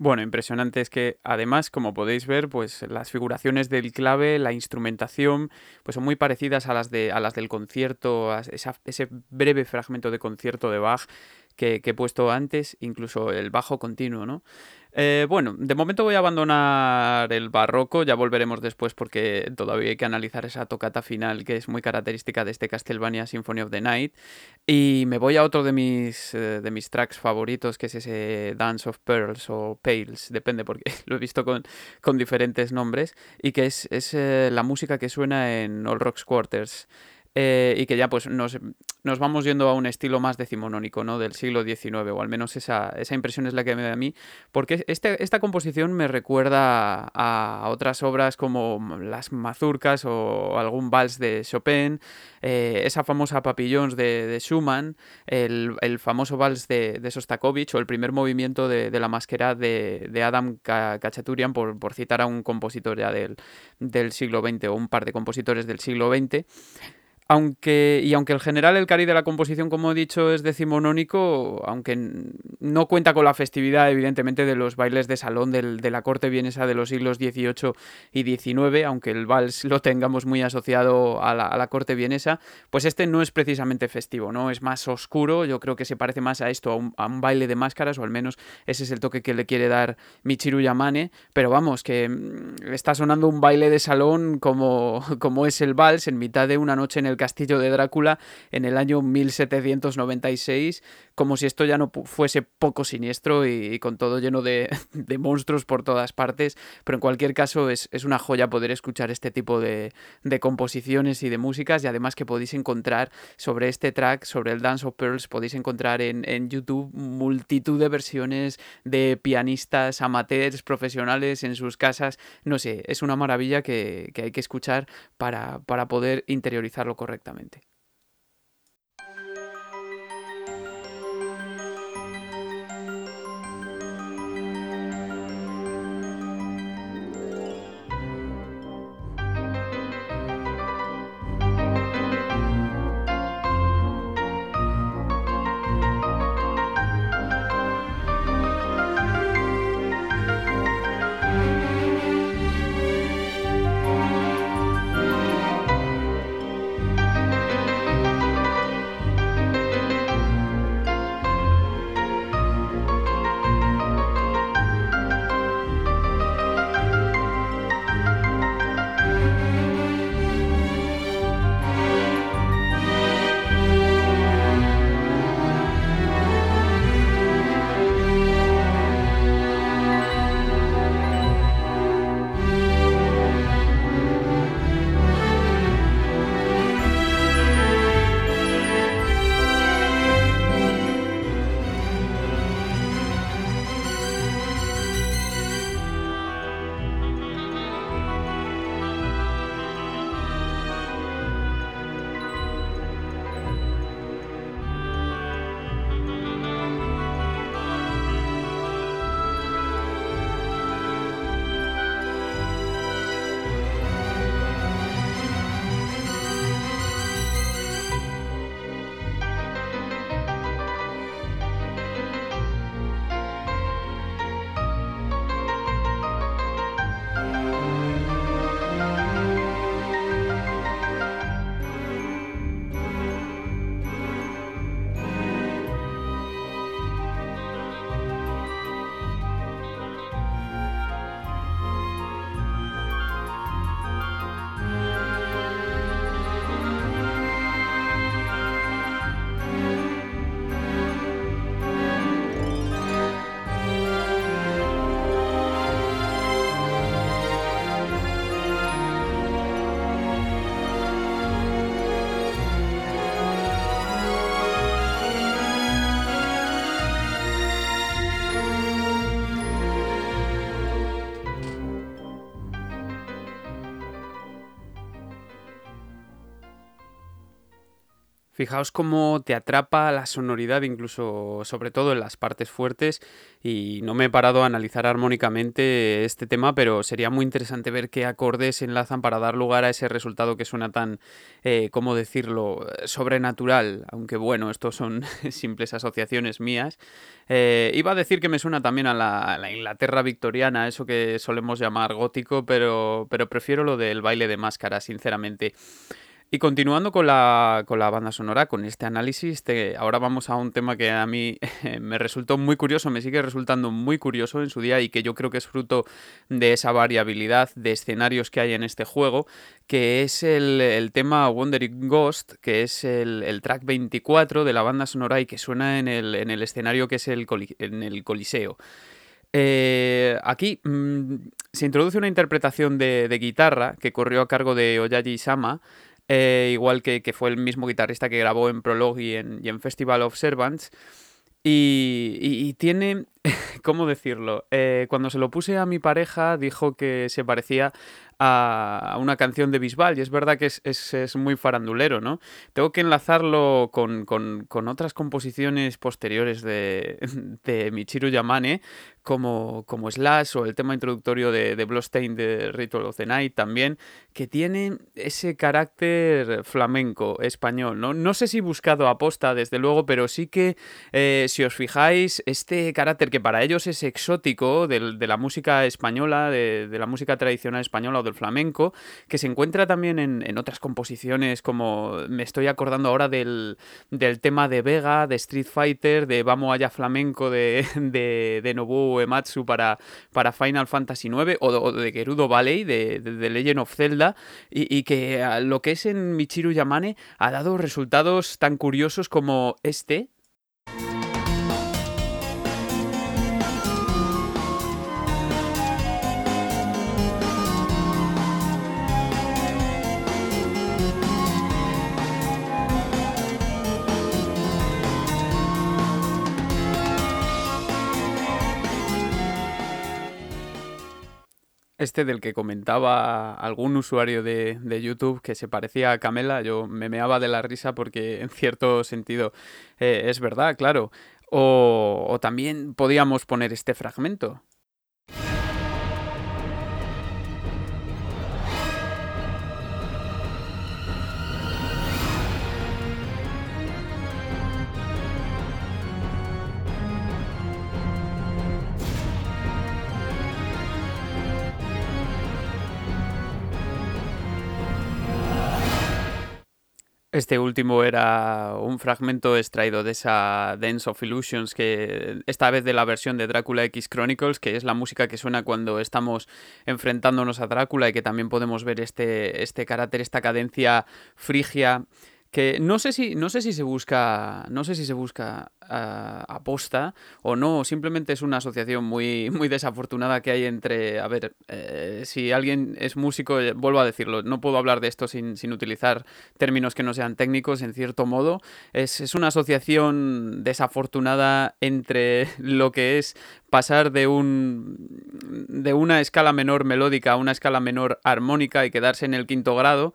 Bueno, impresionante es que además, como podéis ver, pues las figuraciones del clave, la instrumentación, pues son muy parecidas a las de a las del concierto, a ese breve fragmento de concierto de Bach que, he puesto antes, incluso el bajo continuo, ¿no? Eh, bueno, de momento voy a abandonar el barroco, ya volveremos después porque todavía hay que analizar esa tocata final que es muy característica de este Castlevania Symphony of the Night. Y me voy a otro de mis, eh, de mis tracks favoritos, que es ese Dance of Pearls o Pales, depende porque lo he visto con, con diferentes nombres, y que es, es eh, la música que suena en All Rocks Quarters. Eh, y que ya pues nos, nos, vamos yendo a un estilo más decimonónico, ¿no? Del siglo XIX, o al menos esa, esa impresión es la que me da a mí, porque este, esta composición me recuerda a otras obras como las mazurcas o algún vals de Chopin, eh, esa famosa Papillons de, Schumann, el, el, famoso vals de, Sostakovich o el primer movimiento de, de la máscara de, de Adam Kachaturian, por, por, citar a un compositor ya del, del siglo XX o un par de compositores del siglo XX. Aunque, y aunque el general el cari de la composición, como he dicho, es decimonónico, aunque no cuenta con la festividad, evidentemente, de los bailes de salón de la corte vienesa de los siglos XVIII y XIX, aunque el vals lo tengamos muy asociado a la, corte vienesa, pues este no es precisamente festivo, ¿no? Es más oscuro, yo creo que se parece más a esto, a un, a un baile de máscaras, o al menos ese es el toque que le quiere dar Michiru Yamane, pero vamos, que mm, está sonando un baile de salón como, como es el vals en mitad de una noche en el castillo de Drácula en el año 1796, como si esto ya no fuese poco siniestro y, con todo lleno de, monstruos por todas partes, pero en cualquier caso es, una joya poder escuchar este tipo de, composiciones y de músicas y además que podéis encontrar sobre este track, sobre el Dance of Pearls, podéis encontrar en, YouTube multitud de versiones de pianistas amateurs, profesionales en sus casas, no sé, es una maravilla que, hay que escuchar para poder interiorizarlo correctamente. Fijaos cómo te atrapa la sonoridad, incluso sobre todo en las partes fuertes, y no me he parado a analizar armónicamente este tema, pero sería muy interesante ver qué acordes enlazan para dar lugar a ese resultado que suena tan, eh, ¿cómo decirlo?, sobrenatural, aunque bueno, estos son simples asociaciones mías. Eh, iba a decir que me suena también a la, a la, Inglaterra victoriana, eso que solemos llamar gótico, pero, pero prefiero lo del baile de máscara, sinceramente. Y continuando con la, con la, banda sonora, con este análisis, te, ahora vamos a un tema que a mí me resultó muy curioso, me sigue resultando muy curioso en su día y que yo creo que es fruto de esa variabilidad de escenarios que hay en este juego, que es el, el tema Wandering Ghost, que es el, el, track 24 de la banda sonora y que suena en el, en el escenario que es el, en el Coliseo. Eh, aquí mmm, se introduce una interpretación de, de, guitarra que corrió a cargo de Oyaji Sama, eh, igual que, fue el mismo guitarrista que grabó en Prologue y en, y en Festival of Servants. Y, tiene, ¿cómo decirlo? Eh, cuando se lo puse a mi pareja, dijo que se parecía a una canción de Bisbal, y es verdad que es, muy farandulero, ¿no? Tengo que enlazarlo con, otras composiciones posteriores de, de Michiru Yamane, como, como Slash o el tema introductorio de, de Bloodstained de Ritual of the Night también, que tiene ese carácter flamenco español, ¿no? No sé si buscado aposta, desde luego, pero sí que, eh, si os fijáis, este carácter que para ellos es exótico de, la música española, de, de la música tradicional española del flamenco, que se encuentra también en, otras composiciones, como me estoy acordando ahora del, tema de Vega, de Street Fighter, de Vamos allá flamenco de, de, de Nobuo Ematsu para, para Final Fantasy IX, o, de Gerudo Valley, de, de, Legend of Zelda, y, y que lo que es en Michiru Yamane ha dado resultados tan curiosos como este, Este del que comentaba algún usuario de, YouTube que se parecía a Camela, yo me meaba de la risa porque en cierto sentido eh, es verdad, claro. O, o también podíamos poner este fragmento. Este último era un fragmento extraído de esa Dance of Illusions, que esta vez de la versión de Drácula X Chronicles, que es la música que suena cuando estamos enfrentándonos a Drácula y que también podemos ver este, este carácter, esta cadencia frigia que no sé si no sé si se busca no sé si se busca uh, aposta o no simplemente es una asociación muy muy desafortunada que hay entre a ver eh, si alguien es músico eh, vuelvo a decirlo no puedo hablar de esto sin, sin utilizar términos que no sean técnicos en cierto modo. Es, es una asociación desafortunada entre lo que es pasar de un de una escala menor melódica a una escala menor armónica y quedarse en el quinto grado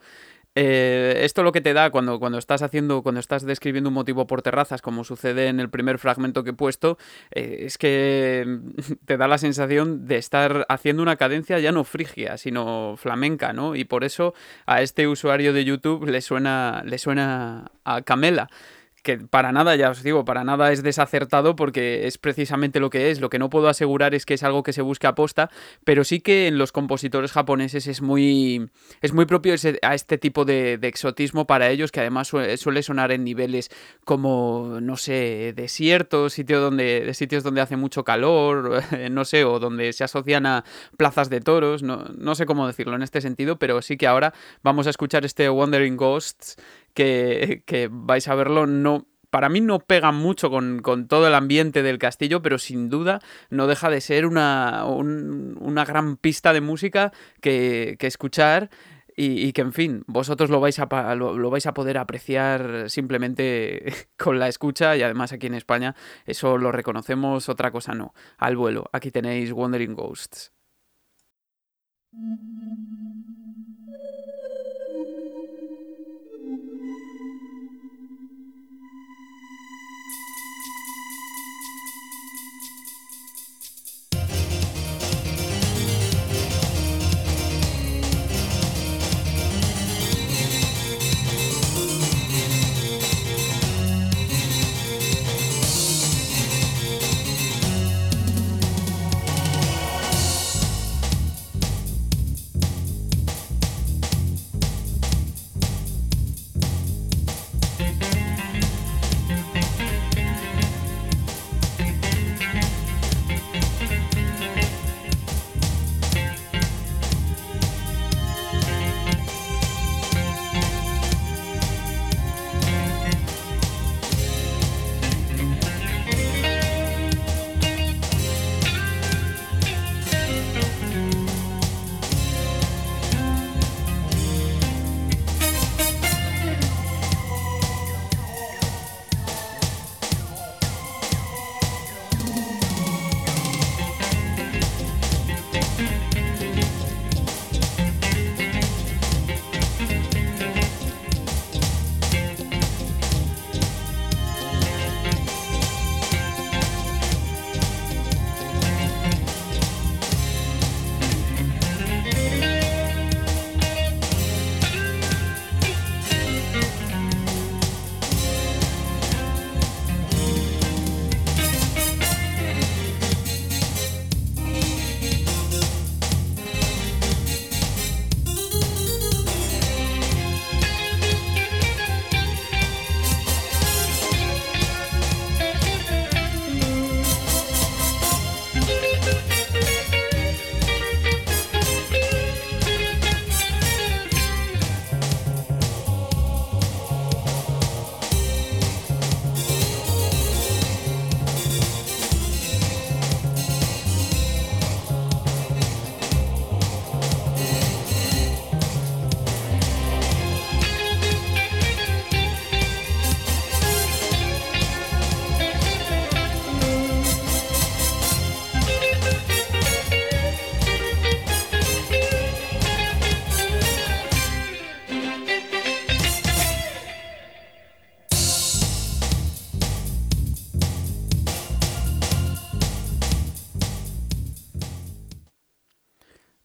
eh, esto lo que te da cuando, cuando estás haciendo, cuando estás describiendo un motivo por terrazas, como sucede en el primer fragmento que he puesto, eh, es que te da la sensación de estar haciendo una cadencia ya no frigia, sino flamenca, ¿no? Y por eso a este usuario de YouTube le suena, le suena a Camela que para nada, ya os digo, para nada es desacertado porque es precisamente lo que es. Lo que no puedo asegurar es que es algo que se busque aposta, pero sí que en los compositores japoneses es muy, es muy propio a este tipo de, exotismo para ellos, que además suele, sonar en niveles como, no sé, desiertos, sitio donde, de sitios donde hace mucho calor, no sé, o donde se asocian a plazas de toros, no, no sé cómo decirlo en este sentido, pero sí que ahora vamos a escuchar este Wandering Ghosts que, vais a verlo, no, para mí no pega mucho con, todo el ambiente del castillo, pero sin duda no deja de ser una, una gran pista de música que, escuchar y, que, en fin, vosotros lo vais, a, lo, vais a poder apreciar simplemente con la escucha y además aquí en España eso lo reconocemos, otra cosa no. Al vuelo, aquí tenéis Wandering Ghosts.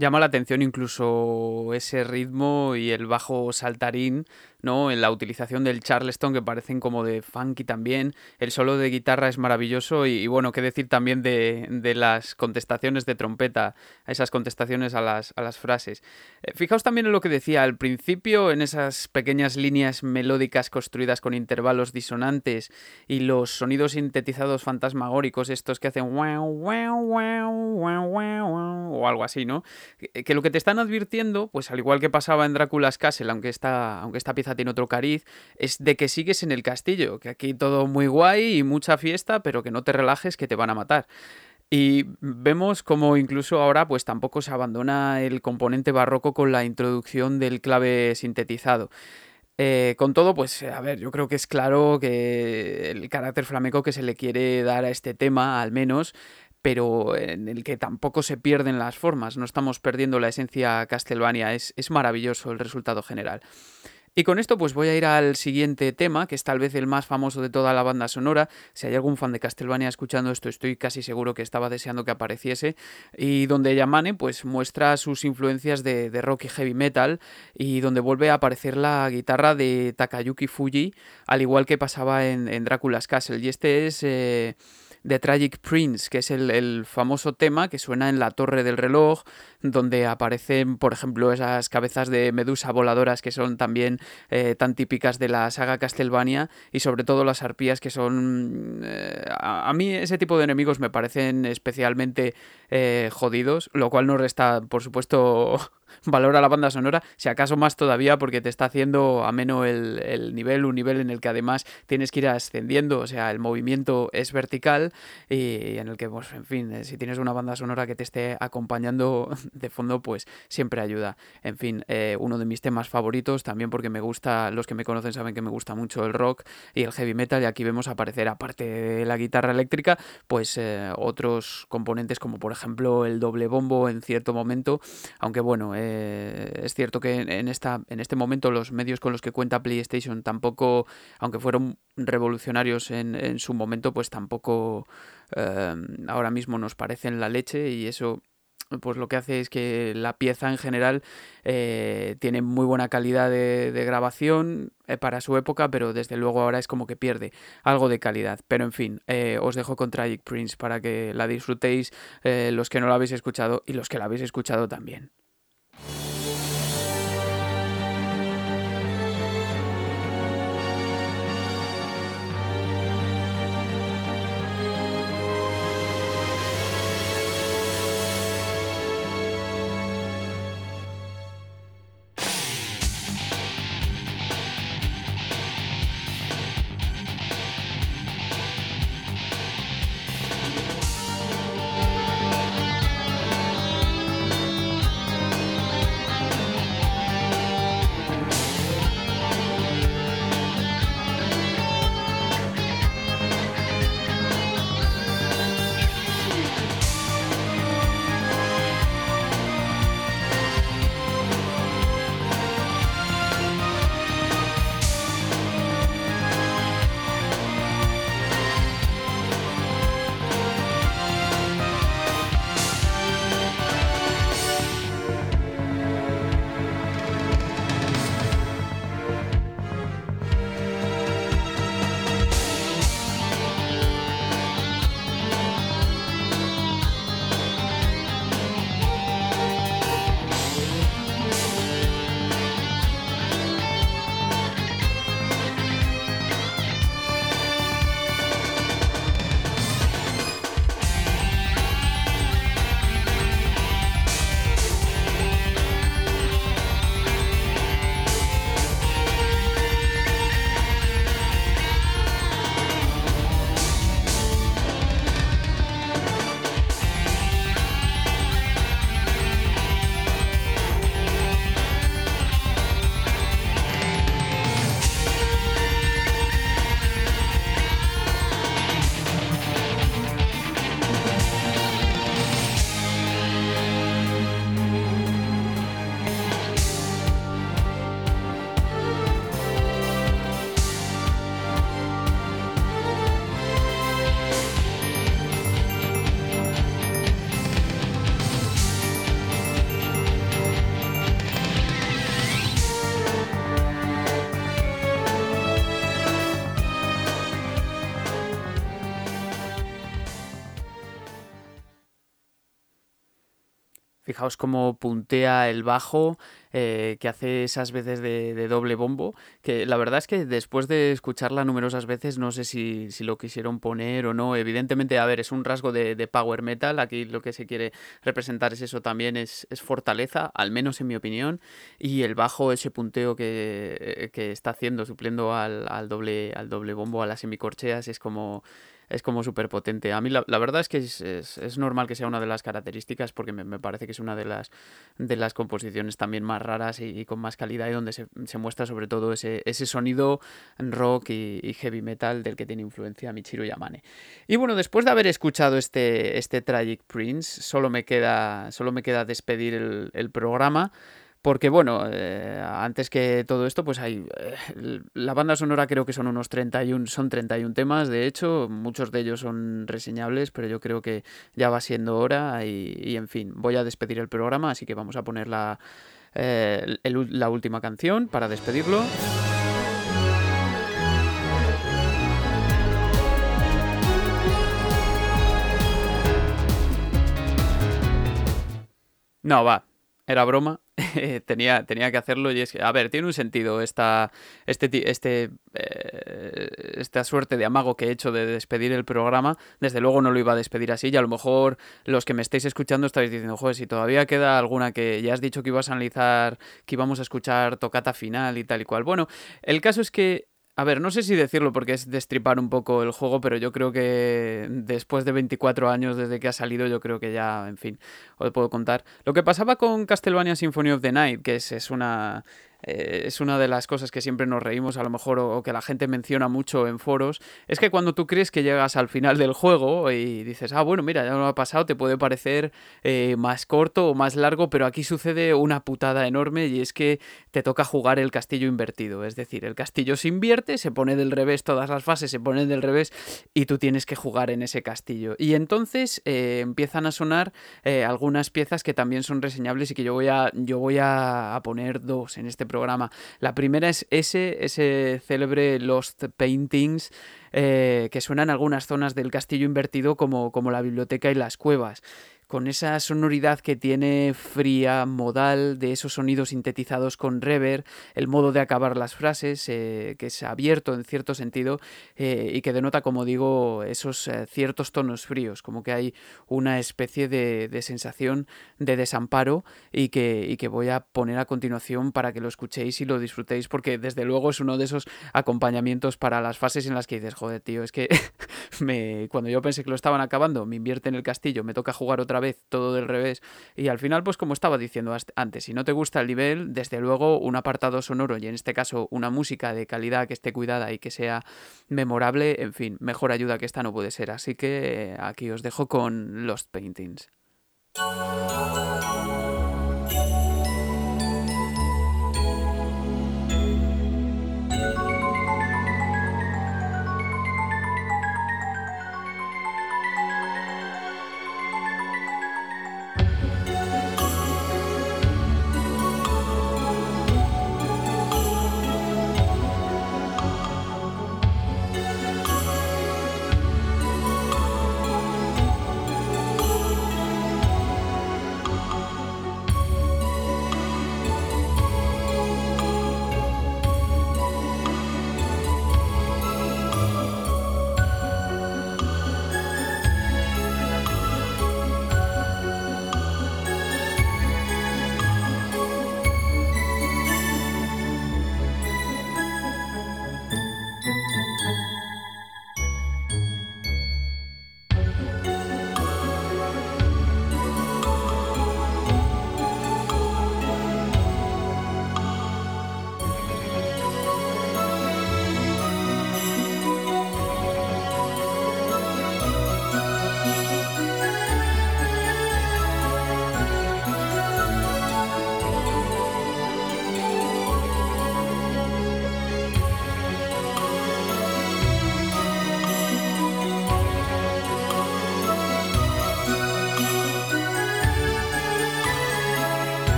Llama la atención incluso ese ritmo y el bajo saltarín, ¿no? En la utilización del charleston que parecen como de funky también. El solo de guitarra es maravilloso y, bueno, qué decir también de, de, las contestaciones de trompeta, esas contestaciones a las, a las frases. Eh, fijaos también en lo que decía al principio, en esas pequeñas líneas melódicas construidas con intervalos disonantes y los sonidos sintetizados fantasmagóricos, estos que hacen o algo así, ¿no? Que, lo que te están advirtiendo, pues al igual que pasaba en Drácula's Castle, aunque esta, aunque esta pieza tiene otro cariz, es de que sigues en el castillo, que aquí todo muy guay y mucha fiesta, pero que no te relajes que te van a matar. Y vemos como incluso ahora pues tampoco se abandona el componente barroco con la introducción del clave sintetizado. Eh, con todo, pues a ver, yo creo que es claro que el carácter flamenco que se le quiere dar a este tema, al menos, pero en el que tampoco se pierden las formas, no estamos perdiendo la esencia castelvania, es, es maravilloso el resultado general. Y con esto pues voy a ir al siguiente tema, que es tal vez el más famoso de toda la banda sonora. Si hay algún fan de Castlevania escuchando esto, estoy casi seguro que estaba deseando que apareciese. Y donde Yamane pues muestra sus influencias de, rock y heavy metal y donde vuelve a aparecer la guitarra de Takayuki Fuji, al igual que pasaba en, en Drácula's Castle. Y este es... Eh, The Tragic Prince, que es el, famoso tema que suena en la torre del reloj, donde aparecen, por ejemplo, esas cabezas de medusa voladoras que son también eh, tan típicas de la saga Castlevania, y sobre todo las arpías que son... Eh, a, mí ese tipo de enemigos me parecen especialmente eh, jodidos, lo cual no resta, por supuesto, valora la banda sonora, si acaso más todavía porque te está haciendo ameno el, el nivel, un nivel en el que además tienes que ir ascendiendo, o sea, el movimiento es vertical y en el que, pues, en fin, eh, si tienes una banda sonora que te esté acompañando de fondo, pues siempre ayuda. En fin, eh, uno de mis temas favoritos también porque me gusta, los que me conocen saben que me gusta mucho el rock y el heavy metal y aquí vemos aparecer, aparte de la guitarra eléctrica, pues eh, otros componentes como por ejemplo el doble bombo en cierto momento, aunque bueno, eh, es cierto que en, esta, en este momento los medios con los que cuenta PlayStation tampoco, aunque fueron revolucionarios en, su momento, pues tampoco eh, ahora mismo nos parecen la leche y eso pues lo que hace es que la pieza en general eh, tiene muy buena calidad de, grabación para su época, pero desde luego ahora es como que pierde algo de calidad. Pero en fin, os dejo con Tragic Prince para que la disfrutéis los que no la habéis escuchado y los que la habéis escuchado también. Fijaos cómo puntea el bajo, eh, que hace esas veces de, doble bombo, que la verdad es que después de escucharla numerosas veces no sé si, lo quisieron poner o no. Evidentemente, a ver, es un rasgo de, power metal, aquí lo que se quiere representar es eso también, es, fortaleza, al menos en mi opinión, y el bajo, ese punteo que, está haciendo, supliendo al, al, doble, al doble bombo, a las semicorcheas, es como es como súper potente. A mí la, verdad es que es, normal que sea una de las características porque me, parece que es una de las, de las composiciones también más raras y, con más calidad y donde se, muestra sobre todo ese, ese sonido rock y, heavy metal del que tiene influencia Michiru Yamane. Y bueno, después de haber escuchado este, este Tragic Prince, solo me queda, solo me queda despedir el, el programa. Porque bueno, eh, antes que todo esto, pues hay... Eh, la banda sonora creo que son unos 31, son 31 temas, de hecho, muchos de ellos son reseñables, pero yo creo que ya va siendo hora y, en fin, voy a despedir el programa, así que vamos a poner la, eh, la última canción para despedirlo. No, va, era broma. tenía, tenía que hacerlo y es que, a ver, tiene un sentido esta, este, este, eh, esta suerte de amago que he hecho de despedir el programa. Desde luego no lo iba a despedir así y a lo mejor los que me estáis escuchando estáis diciendo, joder, si todavía queda alguna que ya has dicho que ibas a analizar, que íbamos a escuchar tocata final y tal y cual. Bueno, el caso es que a ver, no sé si decirlo porque es destripar un poco el juego, pero yo creo que después de 24 años desde que ha salido, yo creo que ya, en fin, os puedo contar. Lo que pasaba con Castlevania Symphony of the Night, que es, es una eh, es una de las cosas que siempre nos reímos a lo mejor o, que la gente menciona mucho en foros, es que cuando tú crees que llegas al final del juego y dices, ah, bueno, mira, ya lo ha pasado, te puede parecer eh, más corto o más largo, pero aquí sucede una putada enorme y es que te toca jugar el castillo invertido, es decir, el castillo se invierte, se pone del revés, todas las fases se ponen del revés y tú tienes que jugar en ese castillo. Y entonces eh, empiezan a sonar algunas piezas que también son reseñables y que yo voy a, yo voy a poner dos en este programa. La primera es ese, ese célebre Lost Paintings, eh, que suena en algunas zonas del castillo invertido como, como la biblioteca y las cuevas con esa sonoridad que tiene fría, modal, de esos sonidos sintetizados con reverb, el modo de acabar las frases, eh, que es abierto en cierto sentido eh, y que denota, como digo, esos eh, ciertos tonos fríos, como que hay una especie de, sensación de desamparo y que, y que voy a poner a continuación para que lo escuchéis y lo disfrutéis, porque desde luego es uno de esos acompañamientos para las fases en las que dices, joder, tío, es que me, cuando yo pensé que lo estaban acabando, me invierte en el castillo, me toca jugar otra vez todo del revés. Y al final, pues como estaba diciendo antes, si no te gusta el nivel, desde luego un apartado sonoro y en este caso una música de calidad que esté cuidada y que sea memorable, en fin, mejor ayuda que esta no puede ser. Así que aquí os dejo con Lost Paintings.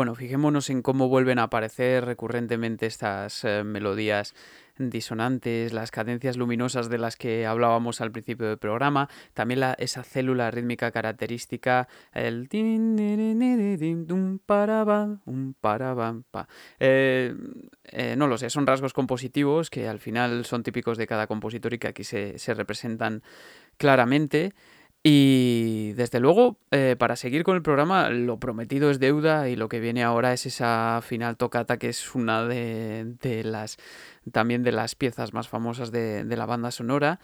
Bueno, fijémonos en cómo vuelven a aparecer recurrentemente estas eh, melodías disonantes, las cadencias luminosas de las que hablábamos al principio del programa, también esa célula rítmica característica, el eh, eh, no lo sé, son rasgos compositivos que al final son típicos de cada compositor y que aquí se, se representan claramente. Y desde luego, eh, para seguir con el programa, lo prometido es deuda y lo que viene ahora es esa final tocata que es una de, de las también de las piezas más famosas de, de la banda sonora.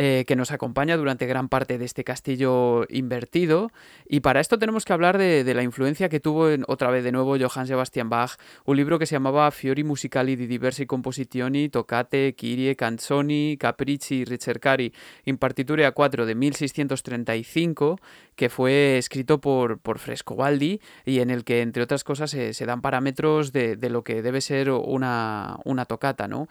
Eh, que nos acompaña durante gran parte de este castillo invertido. Y para esto tenemos que hablar de, la influencia que tuvo en, otra vez de nuevo Johann Sebastian Bach, un libro que se llamaba Fiori musicali di diversi composizioni, toccate, Kyrie, canzoni, capricci, ricercari in partiture a 4 de 1635, que fue escrito por, por Frescobaldi y en el que, entre otras cosas, se, dan parámetros de, lo que debe ser una, una tocata. ¿no?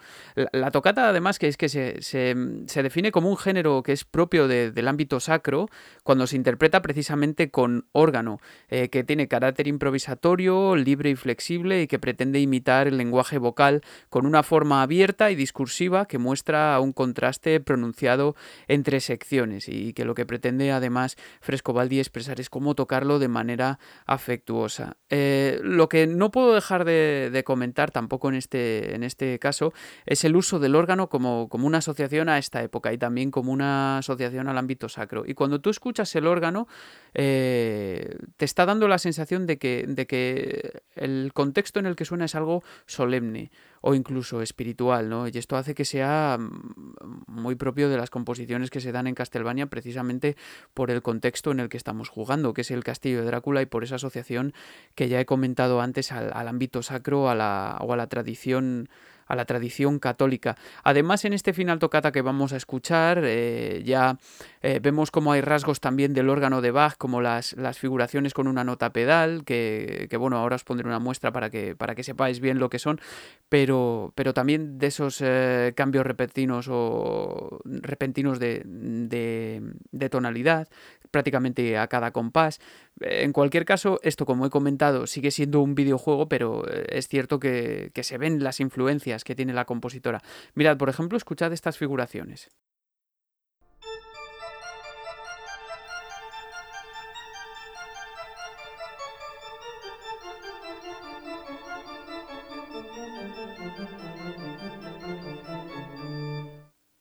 La, tocata, además, que es que se, se define como un género que es propio del ámbito sacro cuando se interpreta precisamente con órgano, eh, que tiene carácter improvisatorio, libre y flexible y que pretende imitar el lenguaje vocal con una forma abierta y discursiva que muestra un contraste pronunciado entre secciones y que lo que pretende además Frescobaldi expresar es cómo tocarlo de manera afectuosa. Eh, lo que no puedo dejar de, comentar tampoco en este, en este caso es el uso del órgano como, como una asociación a esta época y también como una asociación al ámbito sacro. Y cuando tú escuchas el órgano, eh, te está dando la sensación de que, de que el contexto en el que suena es algo solemne o incluso espiritual, ¿no? Y esto hace que sea mm, muy propio de las composiciones que se dan en Castlevania precisamente por el contexto en el que estamos jugando, que es el castillo de Drácula y por esa asociación que ya he comentado antes al, ámbito sacro a la, o a la tradición a la tradición católica. Además, en este final tocata que vamos a escuchar, eh, ya eh, vemos cómo hay rasgos también del órgano de Bach, como las, las figuraciones con una nota pedal, que, bueno, ahora os pondré una muestra para que, para que sepáis bien lo que son, pero, pero también de esos eh, cambios repentinos o repentinos de, de tonalidad, prácticamente a cada compás. En cualquier caso, esto, como he comentado, sigue siendo un videojuego, pero eh, es cierto que, que se ven las influencias que tiene la compositora. Mirad, por ejemplo, escuchad estas figuraciones.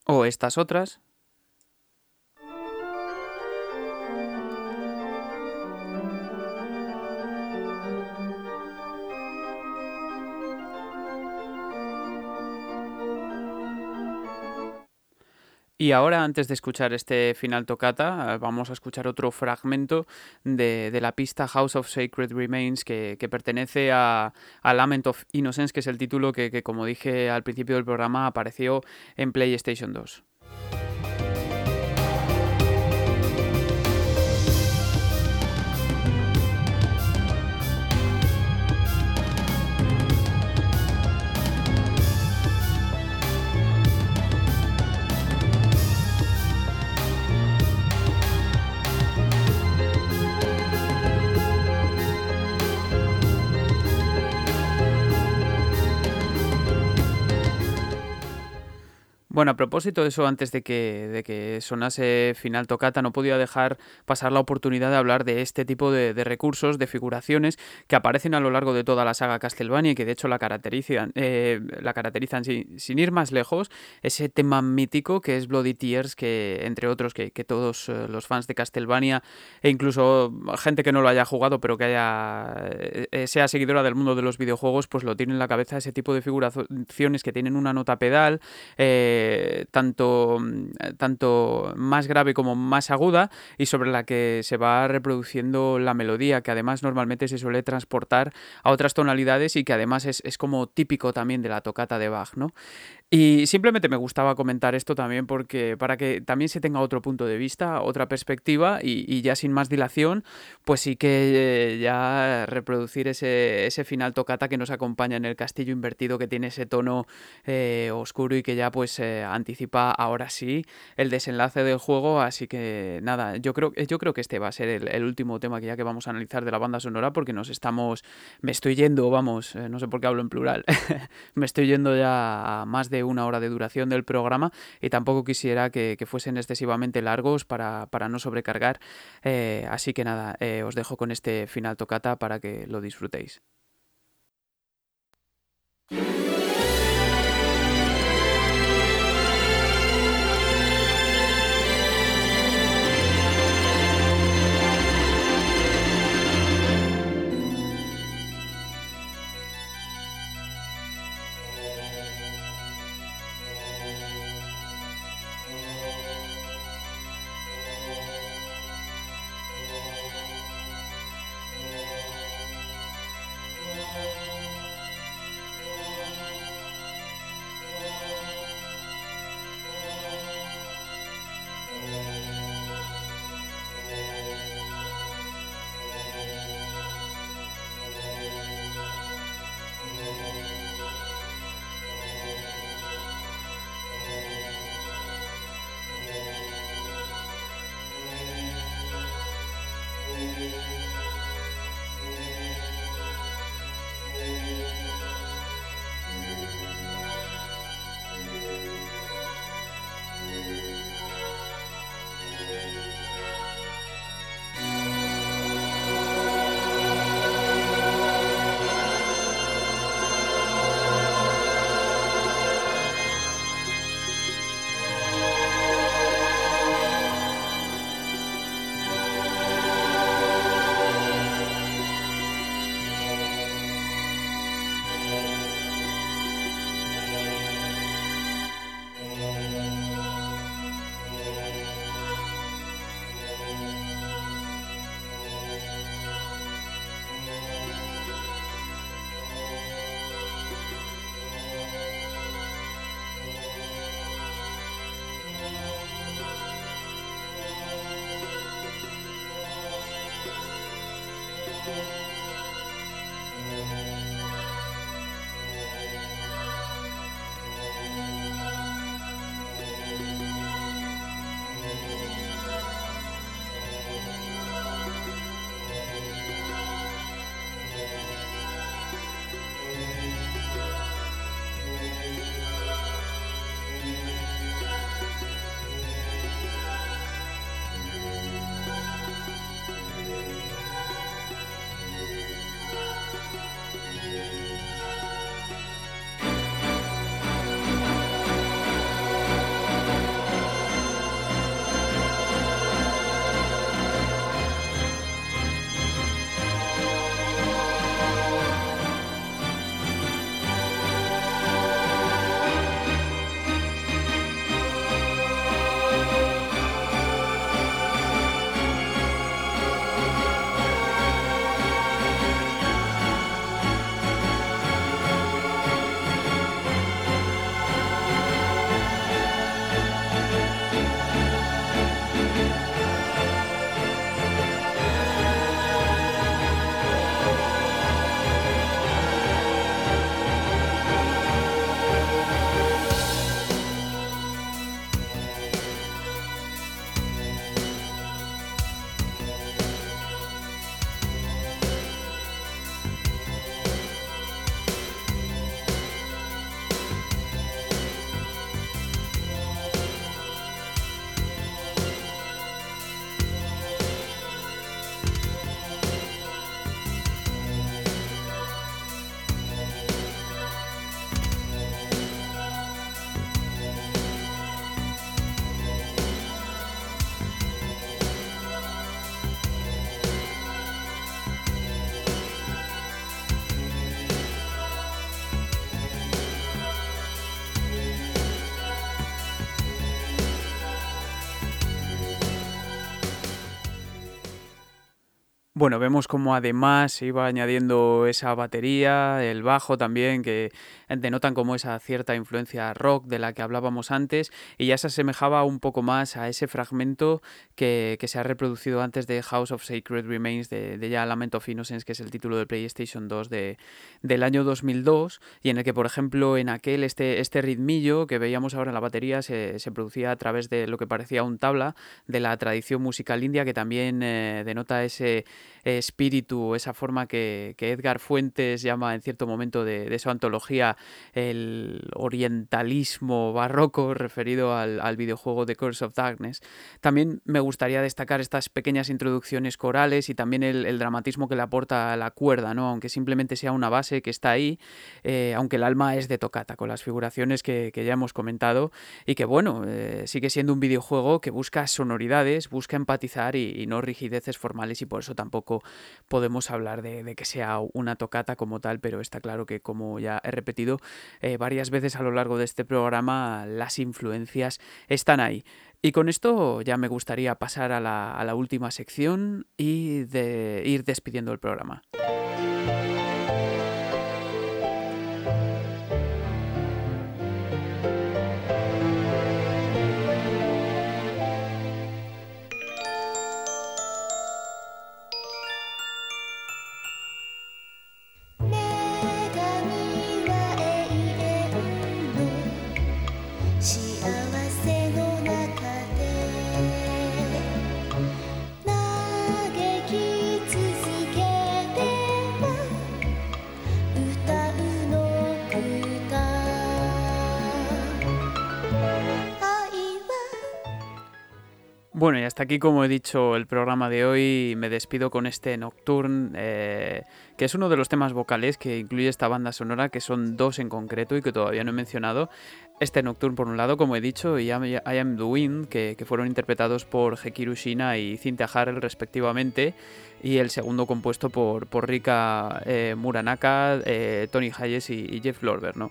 O estas otras. Y ahora, antes de escuchar este final tocata, vamos a escuchar otro fragmento de, la pista House of Sacred Remains que, pertenece a, Lament of Innocence, que es el título que, que, como dije al principio del programa, apareció en PlayStation 2. Bueno, a propósito de eso, antes de que, de que sonase final tocata, no podía dejar pasar la oportunidad de hablar de este tipo de, recursos, de figuraciones que aparecen a lo largo de toda la saga Castlevania y que de hecho la caracterizan, eh, la caracterizan sin, ir más lejos, ese tema mítico que es Bloody Tears, que entre otros que, todos eh, los fans de Castlevania e incluso gente que no lo haya jugado pero que haya eh, sea seguidora del mundo de los videojuegos, pues lo tiene en la cabeza ese tipo de figuraciones que tienen una nota pedal. Eh, tanto, tanto más grave como más aguda y sobre la que se va reproduciendo la melodía, que además normalmente se suele transportar a otras tonalidades y que además es, es como típico también de la tocata de Bach, ¿no? Y simplemente me gustaba comentar esto también porque para que también se tenga otro punto de vista, otra perspectiva y, ya sin más dilación, pues sí que eh, ya reproducir ese, ese, final tocata que nos acompaña en el castillo invertido que tiene ese tono eh, oscuro y que ya pues eh, anticipa ahora sí el desenlace del juego, así que nada, yo creo, yo creo que este va a ser el, último tema que ya que vamos a analizar de la banda sonora porque nos estamos, me estoy yendo, vamos, eh, no sé por qué hablo en plural, me estoy yendo ya a más de una hora de duración del programa y tampoco quisiera que, fuesen excesivamente largos para, no sobrecargar, eh, así que nada, os dejo con este final tocata para que lo disfrutéis. Bueno, vemos como además se iba añadiendo esa batería, el bajo también, que denotan como esa cierta influencia rock de la que hablábamos antes, y ya se asemejaba un poco más a ese fragmento que, se ha reproducido antes de House of Sacred Remains, de, ya Lament of Innocence, que es el título de PlayStation 2 de, del año 2002, y en el que, por ejemplo, en aquel este, este ritmillo que veíamos ahora en la batería se, producía a través de lo que parecía un tabla de la tradición musical india, que también eh, denota ese espíritu, esa forma que, Edgar Fuentes llama en cierto momento de, su antología el orientalismo barroco referido al, videojuego The Curse of Darkness. También me gustaría destacar estas pequeñas introducciones corales y también el, dramatismo que le aporta a la cuerda, ¿no? aunque simplemente sea una base que está ahí, eh, aunque el alma es de tocata, con las figuraciones que, ya hemos comentado y que bueno, eh, sigue siendo un videojuego que busca sonoridades, busca empatizar y no rigideces formales y por eso tampoco podemos hablar de, que sea una tocata como tal, pero está claro que, como ya he repetido eh, varias veces a lo largo de este programa, las influencias están ahí. Y con esto ya me gustaría pasar a la, última sección y ir despidiendo el programa. Hasta aquí, como he dicho, el programa de hoy. Me despido con este Nocturne, eh, que es uno de los temas vocales que incluye esta banda sonora, que son dos en concreto y que todavía no he mencionado. Este Nocturne, por un lado, como he dicho, y I Am the Wind, que, fueron interpretados por Hekiru Shina y Cynthia Harrell, respectivamente. Y el segundo compuesto por, por Rika eh, Muranaka, eh, Tony Hayes y, y Jeff Lorber, ¿no?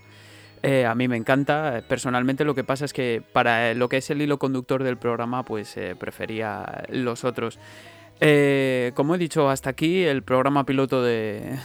Eh, a mí me encanta. Personalmente lo que pasa es que para lo que es el hilo conductor del programa, pues eh, prefería los otros. Eh, como he dicho, hasta aquí el programa piloto de,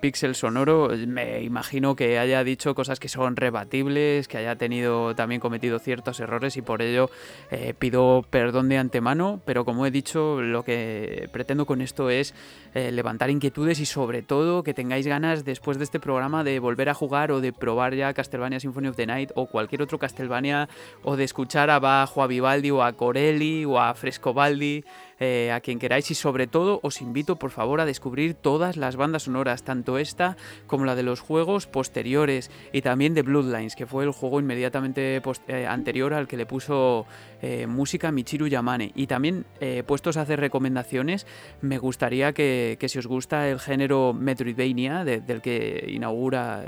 Pixel Sonoro. Me imagino que haya dicho cosas que son rebatibles, que haya tenido también cometido ciertos errores y por ello eh, pido perdón de antemano. Pero como he dicho, lo que pretendo con esto es eh, levantar inquietudes y sobre todo que tengáis ganas después de este programa de volver a jugar o de probar ya Castlevania Symphony of the Night o cualquier otro Castlevania o de escuchar a Bajo, a Vivaldi o a Corelli o a Frescobaldi. Eh, a quien queráis y sobre todo os invito por favor a descubrir todas las bandas sonoras, tanto esta como la de los juegos posteriores y también de Bloodlines, que fue el juego inmediatamente eh, anterior al que le puso eh, música Michiru Yamane. Y también puestos a hacer recomendaciones, me gustaría que, si os gusta el género Metroidvania, del que inaugura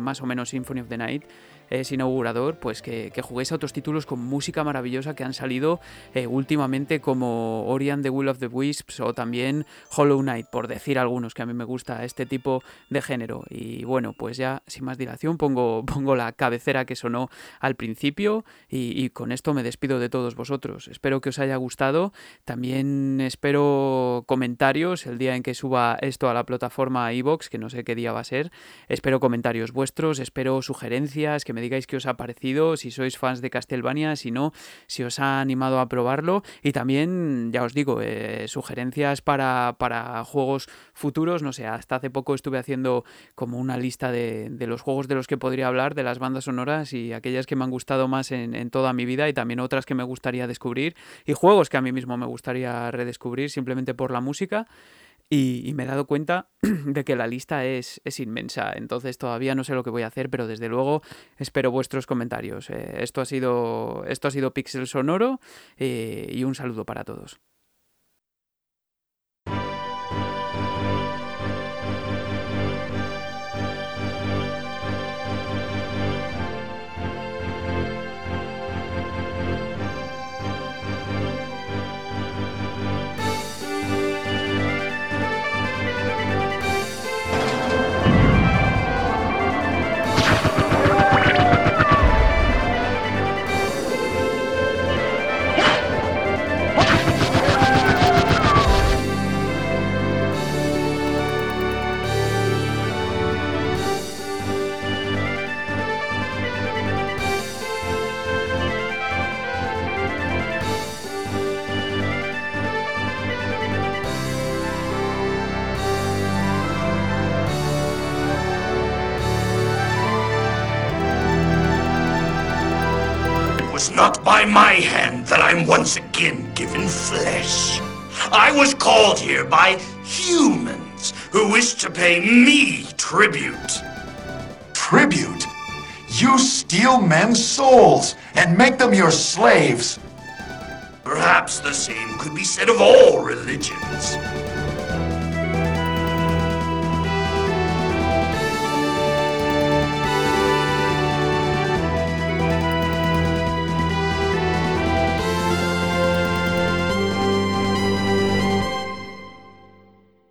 más o menos Symphony of the Night, es inaugurador, pues que, juguéis a otros títulos con música maravillosa que han salido eh, últimamente como Ori and the Will of the Wisps o también Hollow Knight, por decir algunos que a mí me gusta este tipo de género. Y bueno, pues ya sin más dilación pongo, pongo la cabecera que sonó al principio y, con esto me despido de todos vosotros. Espero que os haya gustado. También espero comentarios el día en que suba esto a la plataforma iBox, que no sé qué día va a ser. Espero comentarios vuestros, espero sugerencias, que me digáis qué os ha parecido, si sois fans de Castlevania, si no, si os ha animado a probarlo y también, ya os digo, eh, sugerencias para, para, juegos futuros, no sé, hasta hace poco estuve haciendo como una lista de, de, los juegos de los que podría hablar, de las bandas sonoras y aquellas que me han gustado más en, en toda mi vida y también otras que me gustaría descubrir y juegos que a mí mismo me gustaría redescubrir simplemente por la música. Y, me he dado cuenta de que la lista es, es, inmensa, entonces todavía no sé lo que voy a hacer, pero desde luego espero vuestros comentarios. Eh, esto, ha sido, esto ha sido Pixel Sonoro eh, y un saludo para todos. Not by my hand that I'm once again given flesh. I was called here by humans who wish to pay me tribute. Tribute? You steal men's souls and make them your slaves. Perhaps the same could be said of all religions.